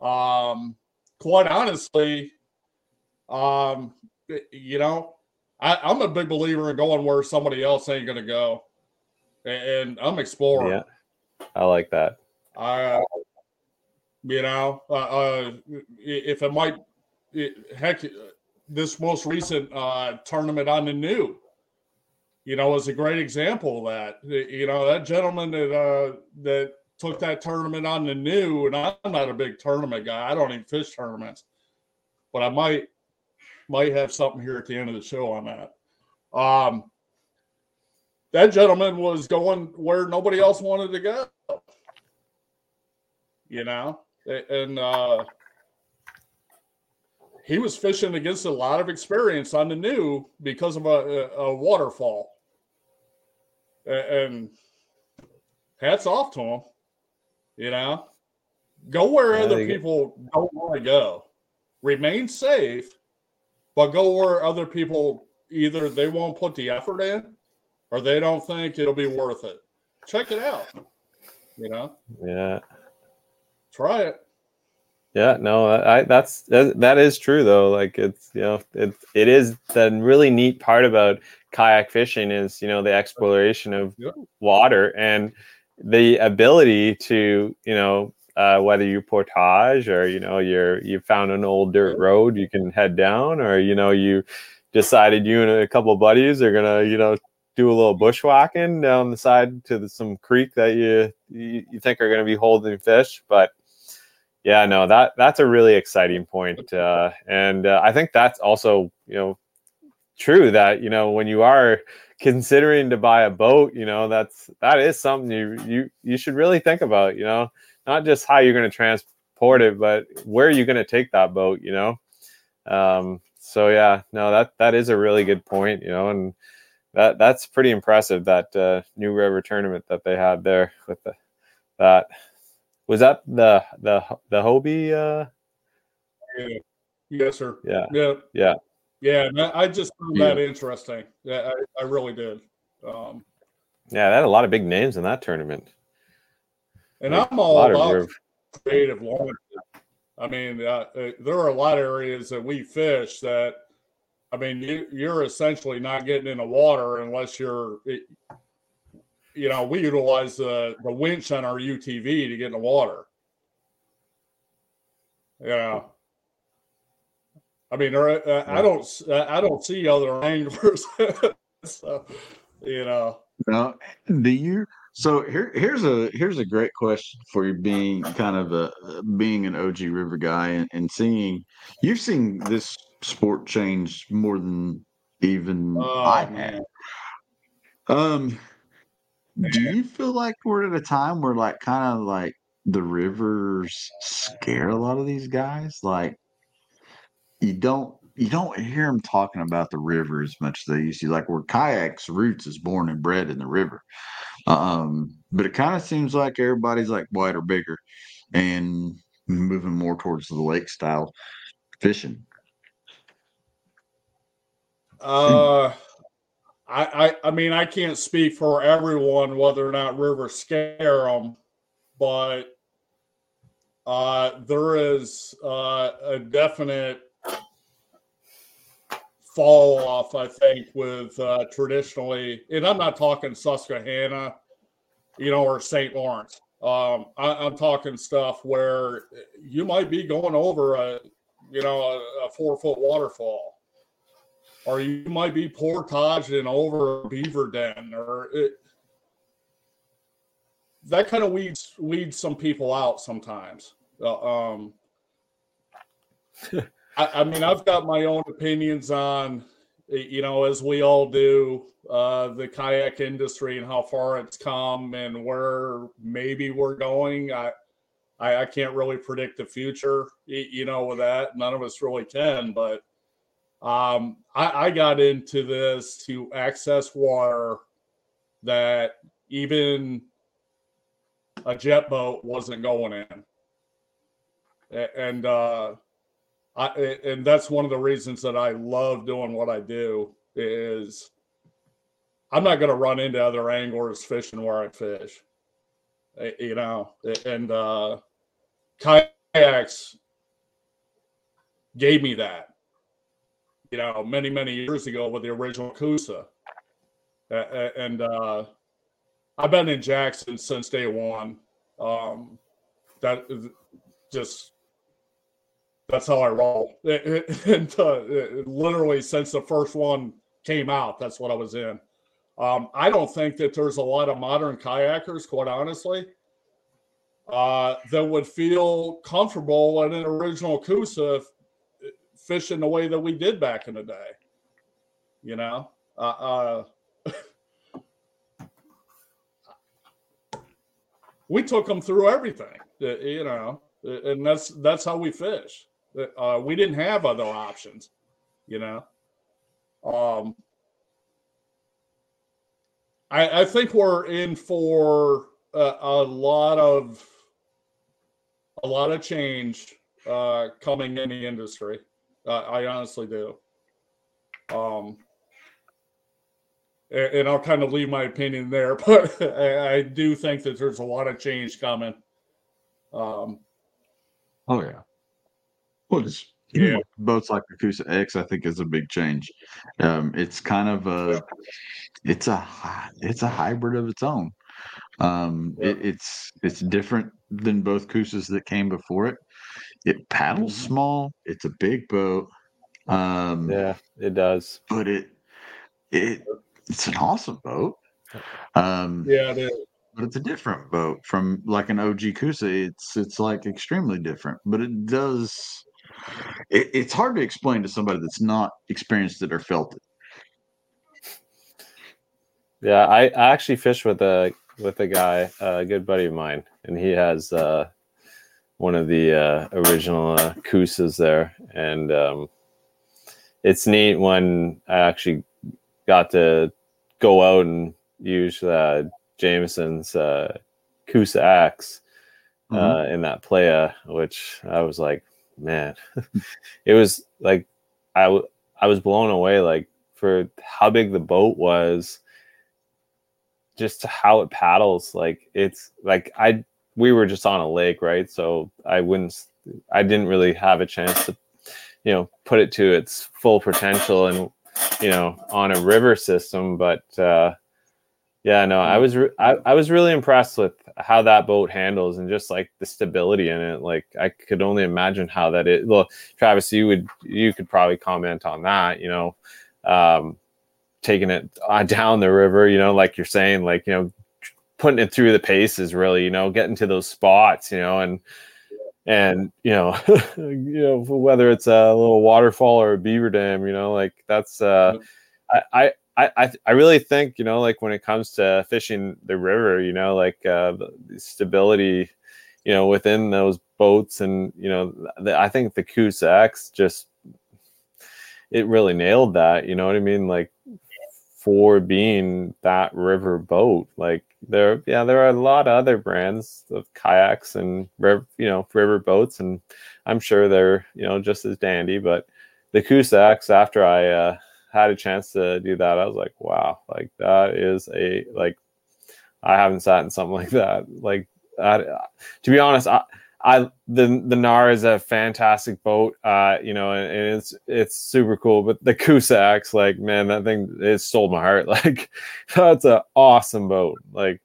um, quite honestly, um, you know, I, I'm a big believer in going where somebody else ain't gonna go, and, and I'm exploring. Yeah, I like that. I, you know, uh, uh, if it might, it, heck, this most recent uh, tournament on the new, you know, is a great example of that. You know, that gentleman that uh, that took that tournament on the new, and I'm not a big tournament guy. I don't even fish tournaments, but I might might have something here at the end of the show on that. Um, that gentleman was going where nobody else wanted to go you know and uh he was fishing against a lot of experience on the new because of a, a, waterfall and hats off to him you know? Go where Yeah, other they get- people don't want to go. Remain safe but go where other people either they won't put the effort in or they don't think it'll be worth it. Check it out you know? Yeah. try it Yeah, no, I that's that, is true though. Like it's you know it it is the really neat part about kayak fishing is you know the exploration of Yeah. water and the ability to you know uh, whether you portage or you know you're you found an old dirt road you can head down or you know you decided you and a couple of buddies are gonna you know do a little bushwhacking down the side to the, some creek that you, you you think are gonna be holding fish but yeah, no, that that's a really exciting point, uh, and uh, I think that's also you know true that you know when you are considering to buy a boat, you know that's that is something you you you should really think about. You know, not just how you're going to transport it, but where you're going to take that boat. You know, um, so yeah, no, that that is a really good point. You know, and that that's pretty impressive that uh, New River tournament that they had there with the that. Was that the the the Hobie? Uh, Yeah. Yes, sir. yeah, Yeah. Yeah. Yeah. I just found that interesting. Yeah, I, I really did. Um, yeah. They had a lot of big names in that tournament. and Like, I'm all about creative launches. I mean, uh, uh, there are a lot of areas that we fish that, I mean, you, you're essentially not getting in the water unless you're, you know, we utilize the, the winch on our UTV to get in the water. Yeah. I mean, there, uh, I don't, uh, I don't see other *laughs* anglers. so, you know, No, do you? So here, here's a here's a great question for you, being kind of a being an OG River guy and, and seeing you've seen this sport change more than even oh, I have. Um, do you feel like we're at a time where like kind of like the rivers scare a lot of these guys? Like you don't you don't hear them talking about the river as much as they used to. Like where kayaks roots is born and bred in the river. Um, but it kind of seems like everybody's like wider, bigger, and moving more towards the lake style fishing. Uh, I, I, I mean, I can't speak for everyone whether or not rivers scare them, but uh, there is uh, a definite fall off, I think, with uh, traditionally, and I'm not talking Susquehanna, you know, or St. Lawrence. Um, I, I'm talking stuff where you might be going over a, you know, a, a four foot waterfall or you might be portaging over a beaver den or it, that kind of weeds weeds some people out sometimes Uh, um *laughs* I, I mean i've got my own opinions on you know, as we all do, uh, the kayak industry and how far it's come and where maybe we're going. I, I, I can't really predict the future, you know, with that. None of us really can, but um, I, I got into this to access water that even a jet boat wasn't going in. And uh, I and that's one of the reasons that I love doing what I do is I'm not going to run into other anglers fishing where I fish. You know, and uh, kayaks gave me that. You know, many many years ago with the original Coosa, and uh, I've been in Jackson since day one. Um, that just that's how I roll. *laughs* and uh, literally since the first one came out, that's what I was in. Um, I don't think that there's a lot of modern kayakers, quite honestly, uh, that would feel comfortable in an original Coosa fishing the way that we did back in the day. You know, uh, uh *laughs* we took them through everything, uh, you know, uh, and that's that's how we fish. Uh, we didn't have other options, you know. Um, I, I think we're in for a, a lot of a lot of change uh, coming in the industry. Uh, I honestly do. Um, and I'll kind of leave my opinion there, *laughs* but I, I do think that there's a lot of change coming. Um, oh yeah, well, just yeah. boats like the Coosa X, I think, is a big change. Um, it's kind of a, it's a, it's a hybrid of its own. Um, yeah. it, it's it's different than both Coosas that came before it. It paddles mm-hmm. small. It's a big boat. Um, yeah, it does. But it it it's an awesome boat. Um, yeah, it is. But it's a different boat from like an OG Coosa. It's it's like extremely different, but it does. It, it's hard to explain to somebody that's not experienced it or felt it. Yeah, I, I actually fished with a with a guy, a good buddy of mine, and he has uh, one of the uh, original uh, Coosas there, and um, it's neat when I actually got to go out and use uh, Jameson's uh, Coosa X uh, mm-hmm. in that playa, which I was like, man, *laughs* it was like I, w- I was blown away like for how big the boat was just to how it paddles like it's like i we were just on a lake right so i wouldn't i didn't really have a chance to you know put it to its full potential and you know on a river system but uh yeah no i was re- I, I was really impressed with how that boat handles and just like the stability in it like i could only imagine how that it. well travis you would you could probably comment on that you know um taking it uh, *laughs* down the river you know like you're saying like you know putting it through the paces really you know getting to those spots you know and and you know *laughs* you know whether it's a little waterfall or a beaver dam you know like that's uh i i i i really think you know like when it comes to fishing the river you know like uh stability you know within those boats and you know the, i think the Coosa X just it really nailed that you know what i mean? Like for being that river boat. Like there, yeah, there are a lot of other brands of kayaks and you know river boats, and I'm sure they're you know just as dandy. But the X, after I uh, had a chance to do that, I was like, wow, like that is a like I haven't sat in something *laughs* like that. Like that, to be honest, I I the the Knarr is a fantastic boat, uh, you know, and, and, it's it's super cool. But the X, like man, that thing it sold my heart. *laughs* Like that's an awesome boat. Like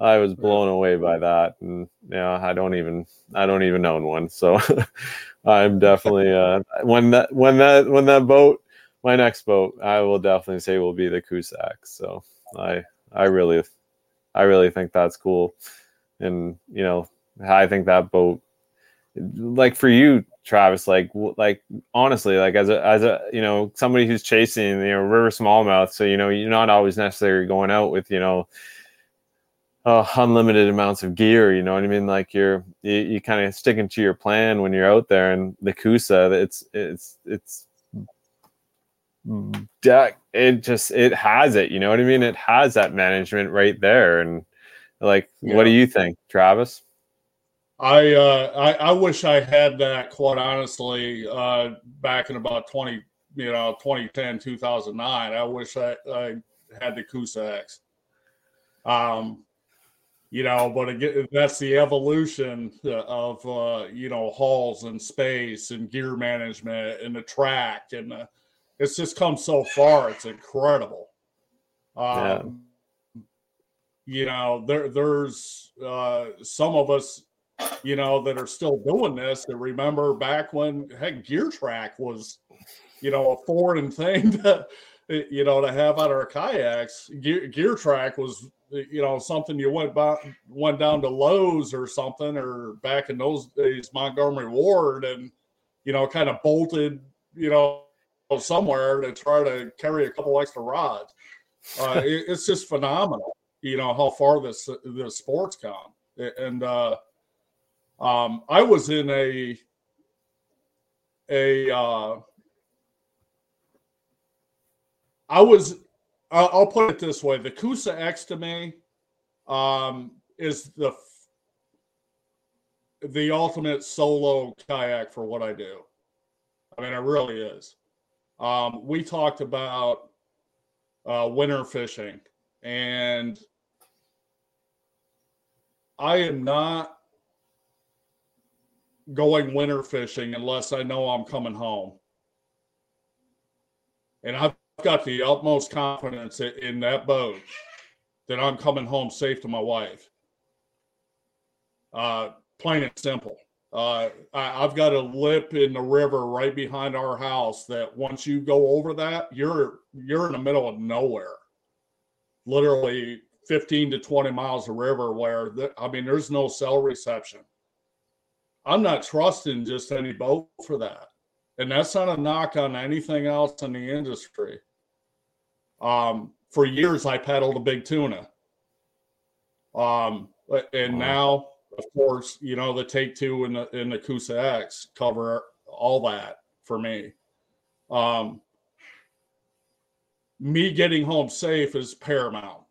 I was blown away by that, and you know, I don't even I don't even own one. So *laughs* I'm definitely uh, when that when that when that boat, my next boat, I will definitely say will be the X. So I I really I really think that's cool, and you know I think that boat like for you, Travis, like like honestly, like as a as a you know somebody who's chasing you know river smallmouth, so you know you're not always necessarily going out with you know uh, unlimited amounts of gear. You know what I mean? Like you're you, you kind of sticking to your plan when you're out there, and the Coosa, it's it's it's it just it has it. You know what I mean? It has that management right there, and like, yeah. what do you think, Travis? I, uh, I I wish I had that. Quite honestly, uh, back in about twenty, you know, 2010, 2009, I wish I, I had the Coosa Um, you know, but again, that's the evolution of uh, you know hulls and space and gear management and the track, and uh, it's just come so far. It's incredible. Um, yeah. You know, there there's uh, some of us you know, that are still doing this that remember back when heck gear track was, you know, a foreign *laughs* thing to, you know, to have on our kayaks. Gear, gear track was, you know, something you went by, went down to Lowe's or something, or back in those days, Montgomery Ward, and you know, kind of bolted, you know, somewhere to try to carry a couple extra rods. Uh, *laughs* it, it's just phenomenal, you know, how far this this sport's come, and uh, um, I was in a a uh, I was I'll put it this way: the Coosa X to me um, is the the ultimate solo kayak for what I do. I mean, it really is. Um, we talked about uh, winter fishing, and I am not going winter fishing unless I know I'm coming home. And I've got the utmost confidence in that boat that I'm coming home safe to my wife. Uh, plain and simple. Uh, I, have got a lip in the river right behind our house that once you go over that, you're you're in the middle of nowhere. Literally 15 to 20 miles of river where the, I mean there's no cell reception. I'm not trusting just any boat for that. And that's not a knock on anything else in the industry. Um, for years, I paddled a big tuna. Um, and now, of course, you know, the take two and the, and the Coosa X cover all that for me. Um, me getting home safe is paramount.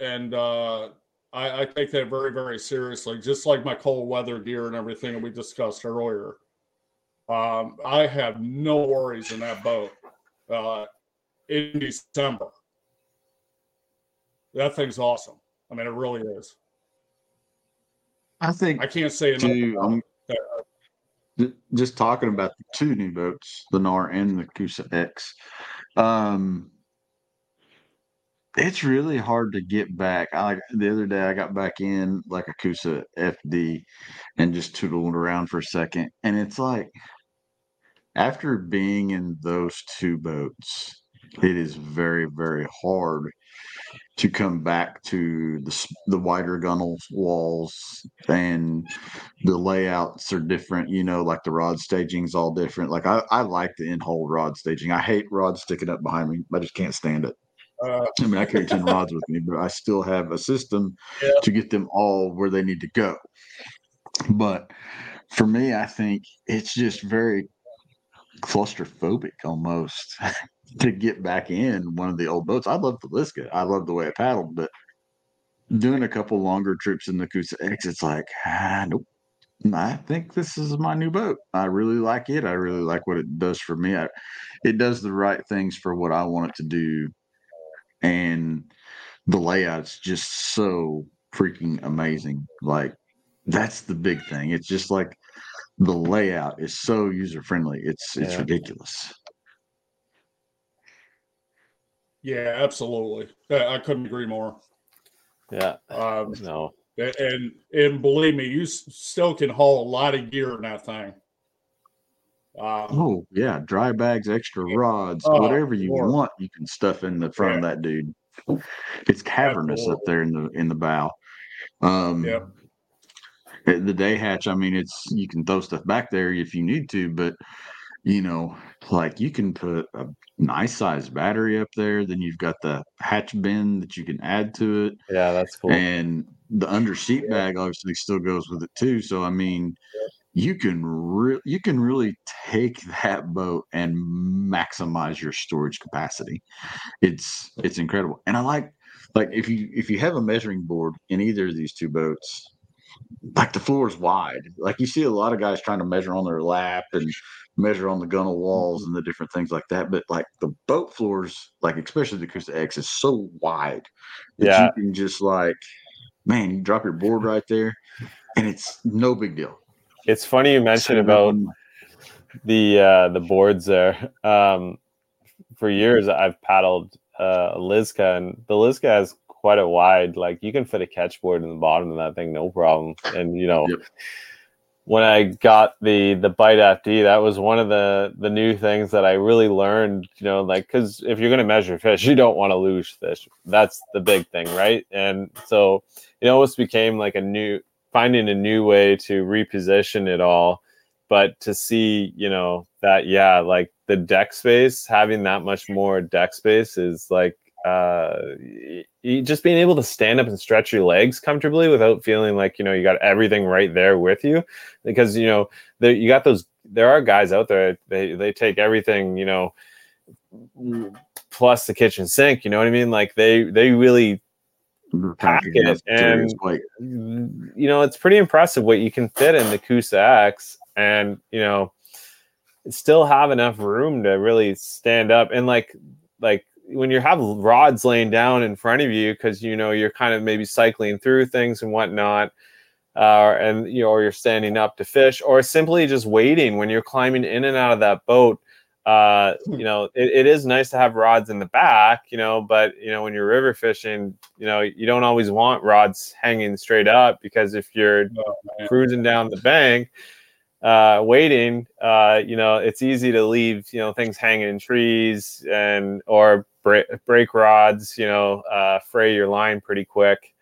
And, uh, I, I, take that very, very seriously, just like my cold weather gear and everything that we discussed earlier. Um, I have no worries in that boat uh, in December. That thing's awesome. I mean, it really is. I think I can't say enough. To, just talking about the two new boats, the Knarr and the Coosa X. Um, it's really hard to get back. I like the other day I got back in like a Coosa FD and just tootled around for a second. And it's like after being in those two boats, it is very, very hard to come back to the the wider gunnel walls and the layouts are different. You know, like the rod staging is all different. Like I, I like the in hole rod staging. I hate rods sticking up behind me. I just can't stand it. Uh, I mean, I carry 10 rods with me, but I still have a system yeah. to get them all where they need to go. But for me, I think it's just very claustrophobic almost *laughs* to get back in one of the old boats. I love the Liska. I love the way it paddled, but doing a couple longer trips in the Coosa X, it's like, ah, nope. I think this is my new boat. I really like it. I really like what it does for me. I, it does the right things for what I want it to do and the layout's just so freaking amazing. Like that's the big thing. It's just like the layout is so user friendly. It's it's yeah. ridiculous. Yeah, absolutely. I couldn't agree more. Yeah. Um, no. And and believe me, you still can haul a lot of gear in that thing. Um, oh yeah, dry bags, extra rods, oh, whatever you Lord. want, you can stuff in the front yeah. of that dude. It's cavernous up there in the in the bow. Um, yep. Uh, The day hatch, I mean, it's you can throw stuff back there if you need to, but you know, like you can put a nice sized battery up there. Then you've got the hatch bin that you can add to it, Yeah, that's cool. and the under seat bag obviously still goes with it too. So I mean, you can re- you can really take that boat and maximize your storage capacity. It's it's incredible, and I like like if you if you have a measuring board in either of these two boats, like the floor is wide. Like you see a lot of guys trying to measure on their lap and measure on the gunnel walls mm-hmm. and the different things like that. But like the boat floors, like especially the X, is so wide that Yeah. you can just like, man, you drop your board right there, and it's no big deal. It's funny you mentioned Set it up about the uh, the boards there. Um, for years, I've paddled uh, a Liska, and the Liska has quite a wide. Like you can fit a catch board in the bottom of that thing, no problem. And you know, Yep. when I got the the Bite FD, that was one of the the new things that I really learned. You know, like because if you're going to measure fish, *laughs* you don't want to lose fish. That's the big thing, right? And so it almost became like a new finding a new way to reposition it all. But to see you know that yeah like the deck space having that much more deck space is like uh just being able to stand up and stretch your legs comfortably without feeling like you know you got everything right there with you. Because you know there you got those there are guys out there they they take everything you know plus the kitchen sink you know what i mean? Like they they really pack it and- you know, it's pretty impressive what you can fit in the Coosa X and, you know, still have enough room to really stand up. And like like when you have rods laying down in front of you because you know you're kind of maybe cycling through things and whatnot uh, and you know or you're standing up to fish or simply just waiting when you're climbing in and out of that boat uh you know it, it is nice to have rods in the back you know but you know when you're river fishing you know you don't always want rods hanging straight up because if you're Oh, cruising down the bank uh waiting uh you know it's easy to leave you know things hanging in trees and or break, break rods you know uh fray your line pretty quick.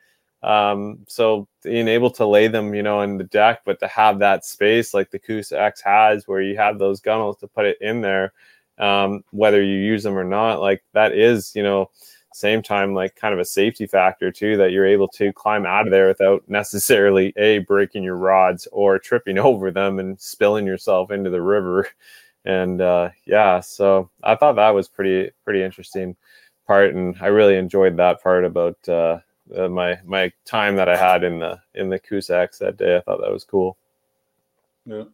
Um so being able to lay them you know in the deck but to have that space like the Coosa X has where you have those gunnels to put it in there um whether you use them or not like that is you know same time like kind of a safety factor too that you're able to climb out of there without necessarily a breaking your rods or tripping *laughs* over them and spilling yourself into the river. And uh yeah so i thought that was pretty pretty interesting part and i really enjoyed that part about uh, uh my my time that i had in the in the X that day i thought that was cool Yeah.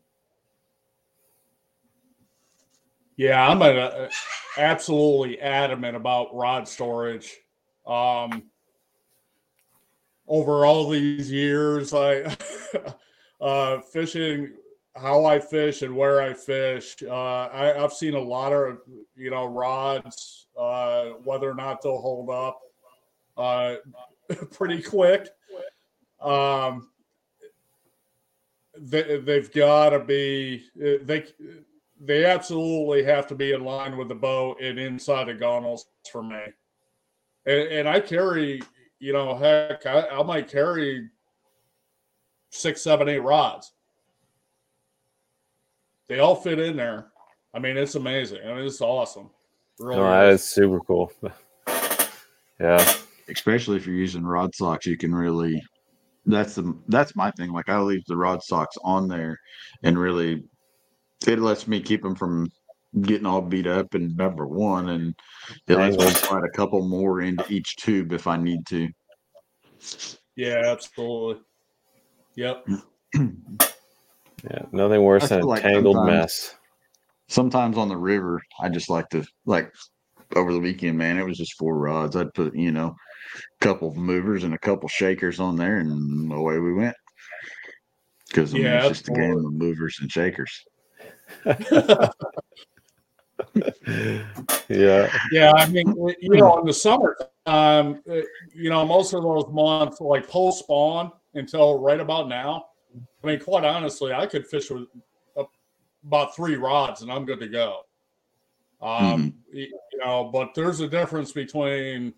Yeah, I'm a, absolutely adamant about rod storage. Um, over all these years, I *laughs* uh, fishing, how I fish and where I fish. Uh, I, I've seen a lot of you know rods, uh, whether or not they'll hold up, uh, *laughs* pretty quick. Um, they, they've got to be they they absolutely have to be in line with the bow and inside the gunnels for me. And, and I carry, you know, heck, I, I might carry six, seven, eight rods. They all fit in there. I mean, it's amazing. I mean, it's awesome. Really no, that is super cool *laughs* yeah especially if you're using rod socks, you can really. That's the that's my thing. Like I leave the rod socks on there, and really, it lets me keep them from getting all beat up. And number one, and it lets me Tangled. slide a couple more into each tube if I need to. Yeah, absolutely. Yep. *clears throat* yeah nothing worse than a like tangled sometimes- mess Sometimes on the river, I just like to like over the weekend, man. It was just four rods. I'd put you know a couple of movers and a couple shakers on there, and away we went. Because I mean, Yeah, it's just a game of movers and shakers. *laughs* yeah Yeah, I mean, you know, in the summer, um, uh, you know, most of those months, like post spawn until right about now. I mean, quite honestly, I could fish with uh, about three rods and I'm good to go. Um, y- you know, but there's a difference between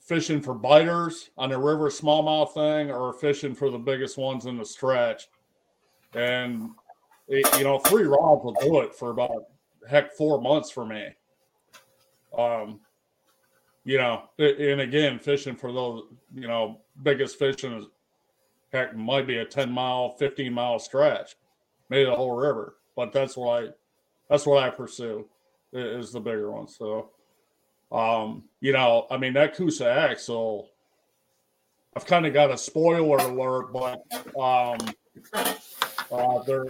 fishing for biters on the river smallmouth thing or fishing for the biggest ones in the stretch. And it, you know, three rods will do it for about heck four months for me. Um, you know, and again, fishing for those, you know, biggest fishing is heck might be a 10 mile, 15 mile stretch, maybe the whole river. But that's I that's what I pursue is the bigger one. So um, you know, I mean that Coosa axle, I've kind of got a spoiler alert, but um uh, there,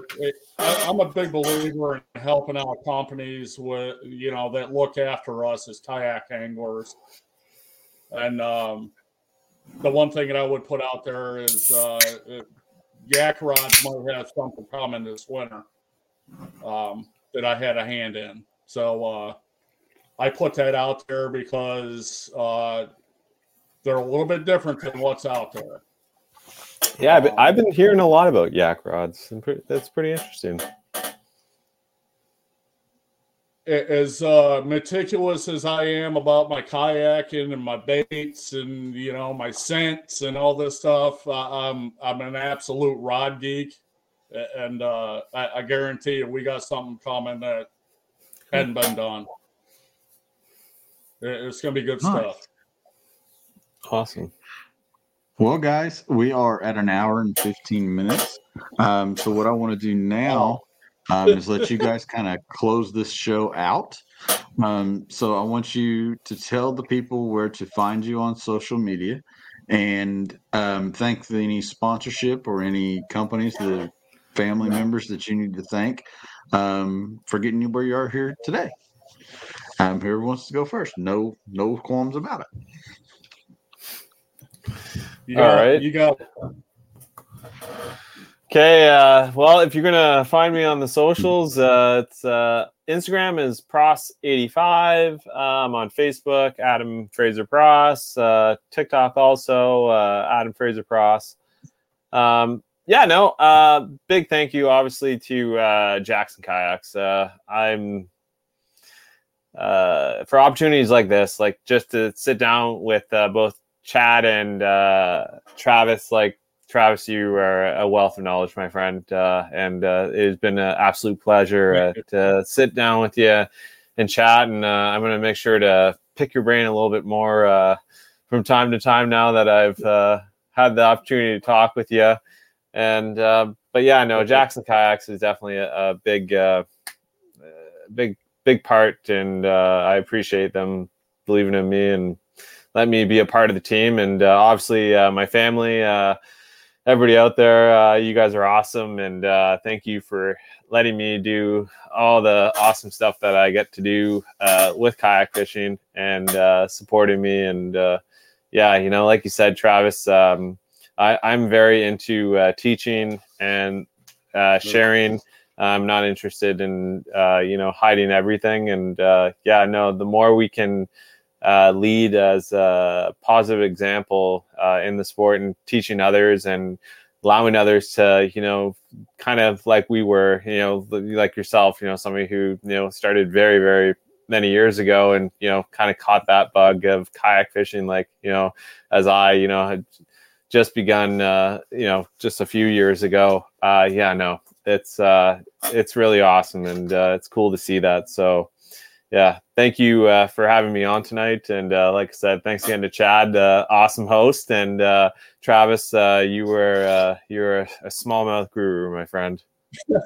I, am a big believer in helping out companies with you know that look after us as kayak anglers, and um, the one thing that I would put out there is uh, yak rods might have something coming this winter um, that I had a hand in. So uh, I put that out there because uh, they're a little bit different than what's out there. Yeah, I've been, I've been hearing a lot about yak rods, and that's pretty interesting. As uh, meticulous as I am about my kayaking and my baits and you know my scents and all this stuff, uh, I'm I'm an absolute rod geek, and uh, I, I guarantee you we got something coming that hadn't been done. It's going to be good nice. stuff. Awesome. Well, guys, we are at an hour and 15 minutes. Um, so, what I want to do now um, is let you guys kind of close this show out. Um, so, I want you to tell the people where to find you on social media and um, thank any sponsorship or any companies, the family members that you need to thank um, for getting you where you are here today. Um, whoever wants to go first, no, no qualms about it. You got, All right. You got. Okay. Uh, well, if you're gonna find me on the socials, uh, it's uh, Instagram is pros85. I'm on Facebook, Adam Fraser Pross. Uh, TikTok also, uh, Adam Fraser Pross. Um, yeah, no. Uh, big thank you, obviously, to uh, Jackson Kayaks. Uh, I'm uh, for opportunities like this, like just to sit down with uh, both Chad and uh, Travis. Like Travis, you are a wealth of knowledge, my friend, uh, and uh, it has been an absolute pleasure uh, to sit down with you and chat. And uh, I'm going to make sure to pick your brain a little bit more uh, from time to time now that I've uh, had the opportunity to talk with you. And but yeah, no, Jackson Kayaks is definitely a, a big, big, big part, and I appreciate them believing in me and let me be a part of the team. And uh, obviously, uh, my family, uh, everybody out there, uh, you guys are awesome. And uh, thank you for letting me do all the awesome stuff that I get to do uh, with kayak fishing and supporting me. And yeah, you know, like you said, Travis, um, I, am very into teaching and sharing. I'm not interested in you know hiding everything. And yeah, no, the more we can uh, lead as a positive example uh, in the sport and teaching others and allowing others to, you know, kind of like we were, you know, like yourself, you know, somebody who, you know, started very, very many years ago and, you know, kind of caught that bug of kayak fishing, like, you know, as I, you know, had just begun, uh, you know, just a few years ago. Uh, yeah, no, it's, uh, it's really awesome and uh, it's cool to see that. So, yeah, thank you uh, for having me on tonight. And uh, like I said, thanks again to Chad, uh, awesome host, and uh, Travis. Uh, you were uh, you were a, a smallmouth guru, my friend. *laughs*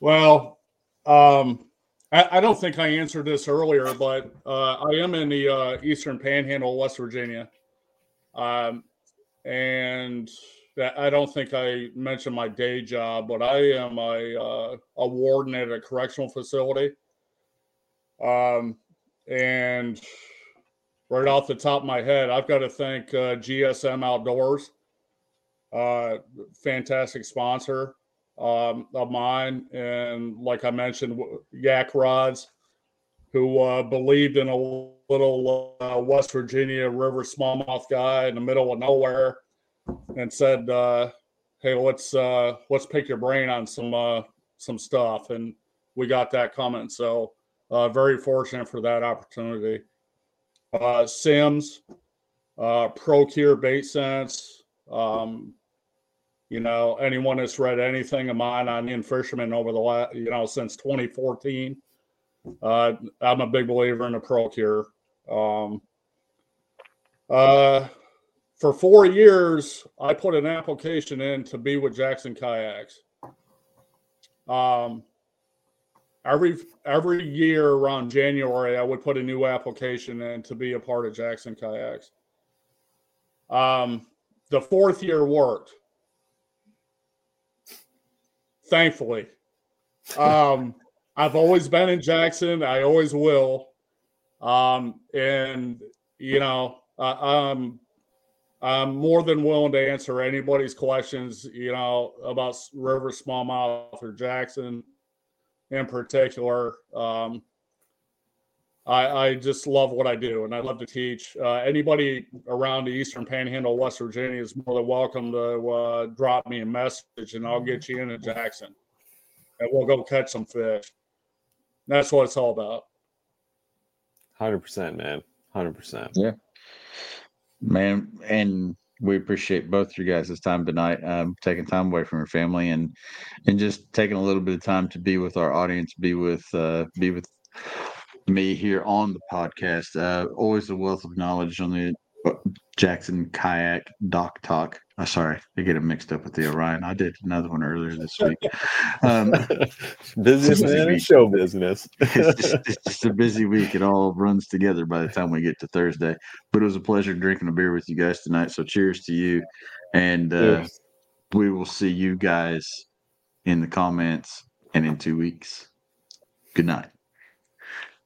well, um, I, I, don't think I answered this earlier, but I am in the Eastern Panhandle, West Virginia, um, and I don't think I mentioned my day job, but I am a, uh, a warden at a correctional facility. Um, and right off the top of my head, I've got to thank uh, GSM Outdoors, uh, fantastic sponsor um, of mine. And like I mentioned, Yak Rods, who uh, believed in a little uh, West Virginia river smallmouth guy in the middle of nowhere and said, uh, "Hey, let's uh, let's pick your brain on some uh, some stuff," and we got that comment. So Uh, very fortunate for that opportunity. Uh, uh, Pro-Cure Bait Scents. Um, you know, anyone that's read anything of mine on In-Fisherman over the last, you know, since 2014, uh, I'm a big believer in the Pro-Cure. Um, uh, for four years, I put an application in to be with Jackson Kayaks. Um, every every year around January, I would put a new application in to be a part of Jackson Kayaks. Um, the fourth year worked, thankfully. Um, I've always been in Jackson. I always will. Um, and you know, uh, um, I'm more than willing to answer anybody's questions, you know, about River Smallmouth or Jackson in particular. Um, I, I, just love what I do and I love to teach. Uh, anybody around the Eastern Panhandle, West Virginia is more than welcome to uh, drop me a message and I'll get you into Jackson and we'll go catch some fish. That's what it's all about. 100%, man. 100%. Yeah man and we appreciate both of you guys' time tonight um, taking time away from your family and and just taking a little bit of time to be with our audience be with uh, be with me here on the podcast uh, always a wealth of knowledge on the Jackson Kayak Dock Talk. Oh, sorry, I get it mixed up with the Orion. I did another one earlier this week. *laughs* Um, business man and show business. *laughs* it's, just, it's, just, a busy week. It all runs together by the time we get to Thursday. But it was a pleasure drinking a beer with you guys tonight. So cheers to you. And uh, we will see you guys in the comments and in two weeks. Good night.